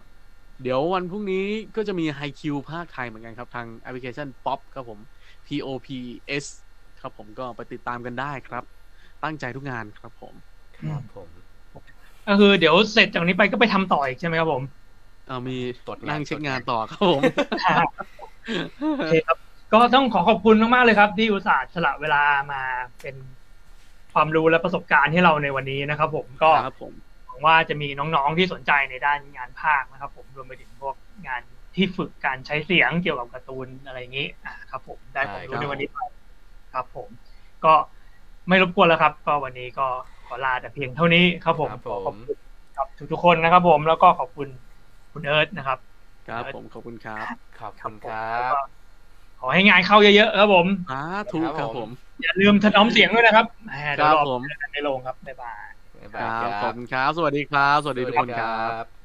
Speaker 2: เดี๋ยววันพรุ่งนี้ก็จะมีไฮคิวภาคไทยเหมือนกันครับ ทางแอปพลิเคชัน Pop ครับผม P O P S ครับ ผมก็ไปติดตามกันได้ครับ ตั้งใจทุกงานครับผม
Speaker 3: ครับผม
Speaker 1: ก็คือเดี๋ยวเสร็จจากนี้ไปก็ไปทำต่ออีกใช่ไหมครับผม
Speaker 2: เอามี
Speaker 3: ตรวจงาน
Speaker 2: นั่งเช็ค
Speaker 3: ตรวจงาน
Speaker 2: งานต่อครับผม
Speaker 1: โอเคครับ ก็ต้องขอขอบคุณมากๆเลยครับ ที่อุตส่าห์สละเวลามาเป็นความรู้และประสบการณ์ให้เราในวันนี้นะครับ ผมก็
Speaker 2: ครับผม
Speaker 1: หวังว่าจะมีน้องๆที่สนใจในด้านงานภาคนะครับ ผมรวมไปถึงพวกงานที่ฝึกการใช้เสียงเกี่ยวกับการ์ตูนอะไรอย่างนี้อ่าครับผมได้ความรู้ในวันนี้ไป ครับผม ก็ไม่รบกวนแล้วครับ ก็วันนี้ก็ขอลาแต่เพียงเท่านี้ครับผม
Speaker 3: ครับ
Speaker 1: ขอ
Speaker 3: ผ
Speaker 1: ขอบ
Speaker 3: ม
Speaker 1: คุณครับทุกๆคนนะครับ ผมแล้วก็ขอบคุณคุณเอิร์ธนะครับ
Speaker 2: ครับผมขอบคุณครับ
Speaker 3: ขอบคุณค
Speaker 1: ผม
Speaker 3: รั
Speaker 1: แล้ว
Speaker 3: บ
Speaker 1: ก็ขออให้งานเข้าเยอะๆครับผม
Speaker 2: สาธุครับผม
Speaker 1: อย่าลืมถนอมเสียงด้วยนะครับแหมเดี๋ยว
Speaker 2: ครับ
Speaker 1: รอ
Speaker 2: ผม
Speaker 1: เจอกันในโรงครับบ๊ายบาย
Speaker 3: บ๊าย
Speaker 2: ค
Speaker 3: บาย
Speaker 2: รับ
Speaker 3: ค
Speaker 2: ข
Speaker 3: รั
Speaker 2: อบบคุณครับ สวัสดีครับ สวัสดีทุกคนครับ
Speaker 3: บ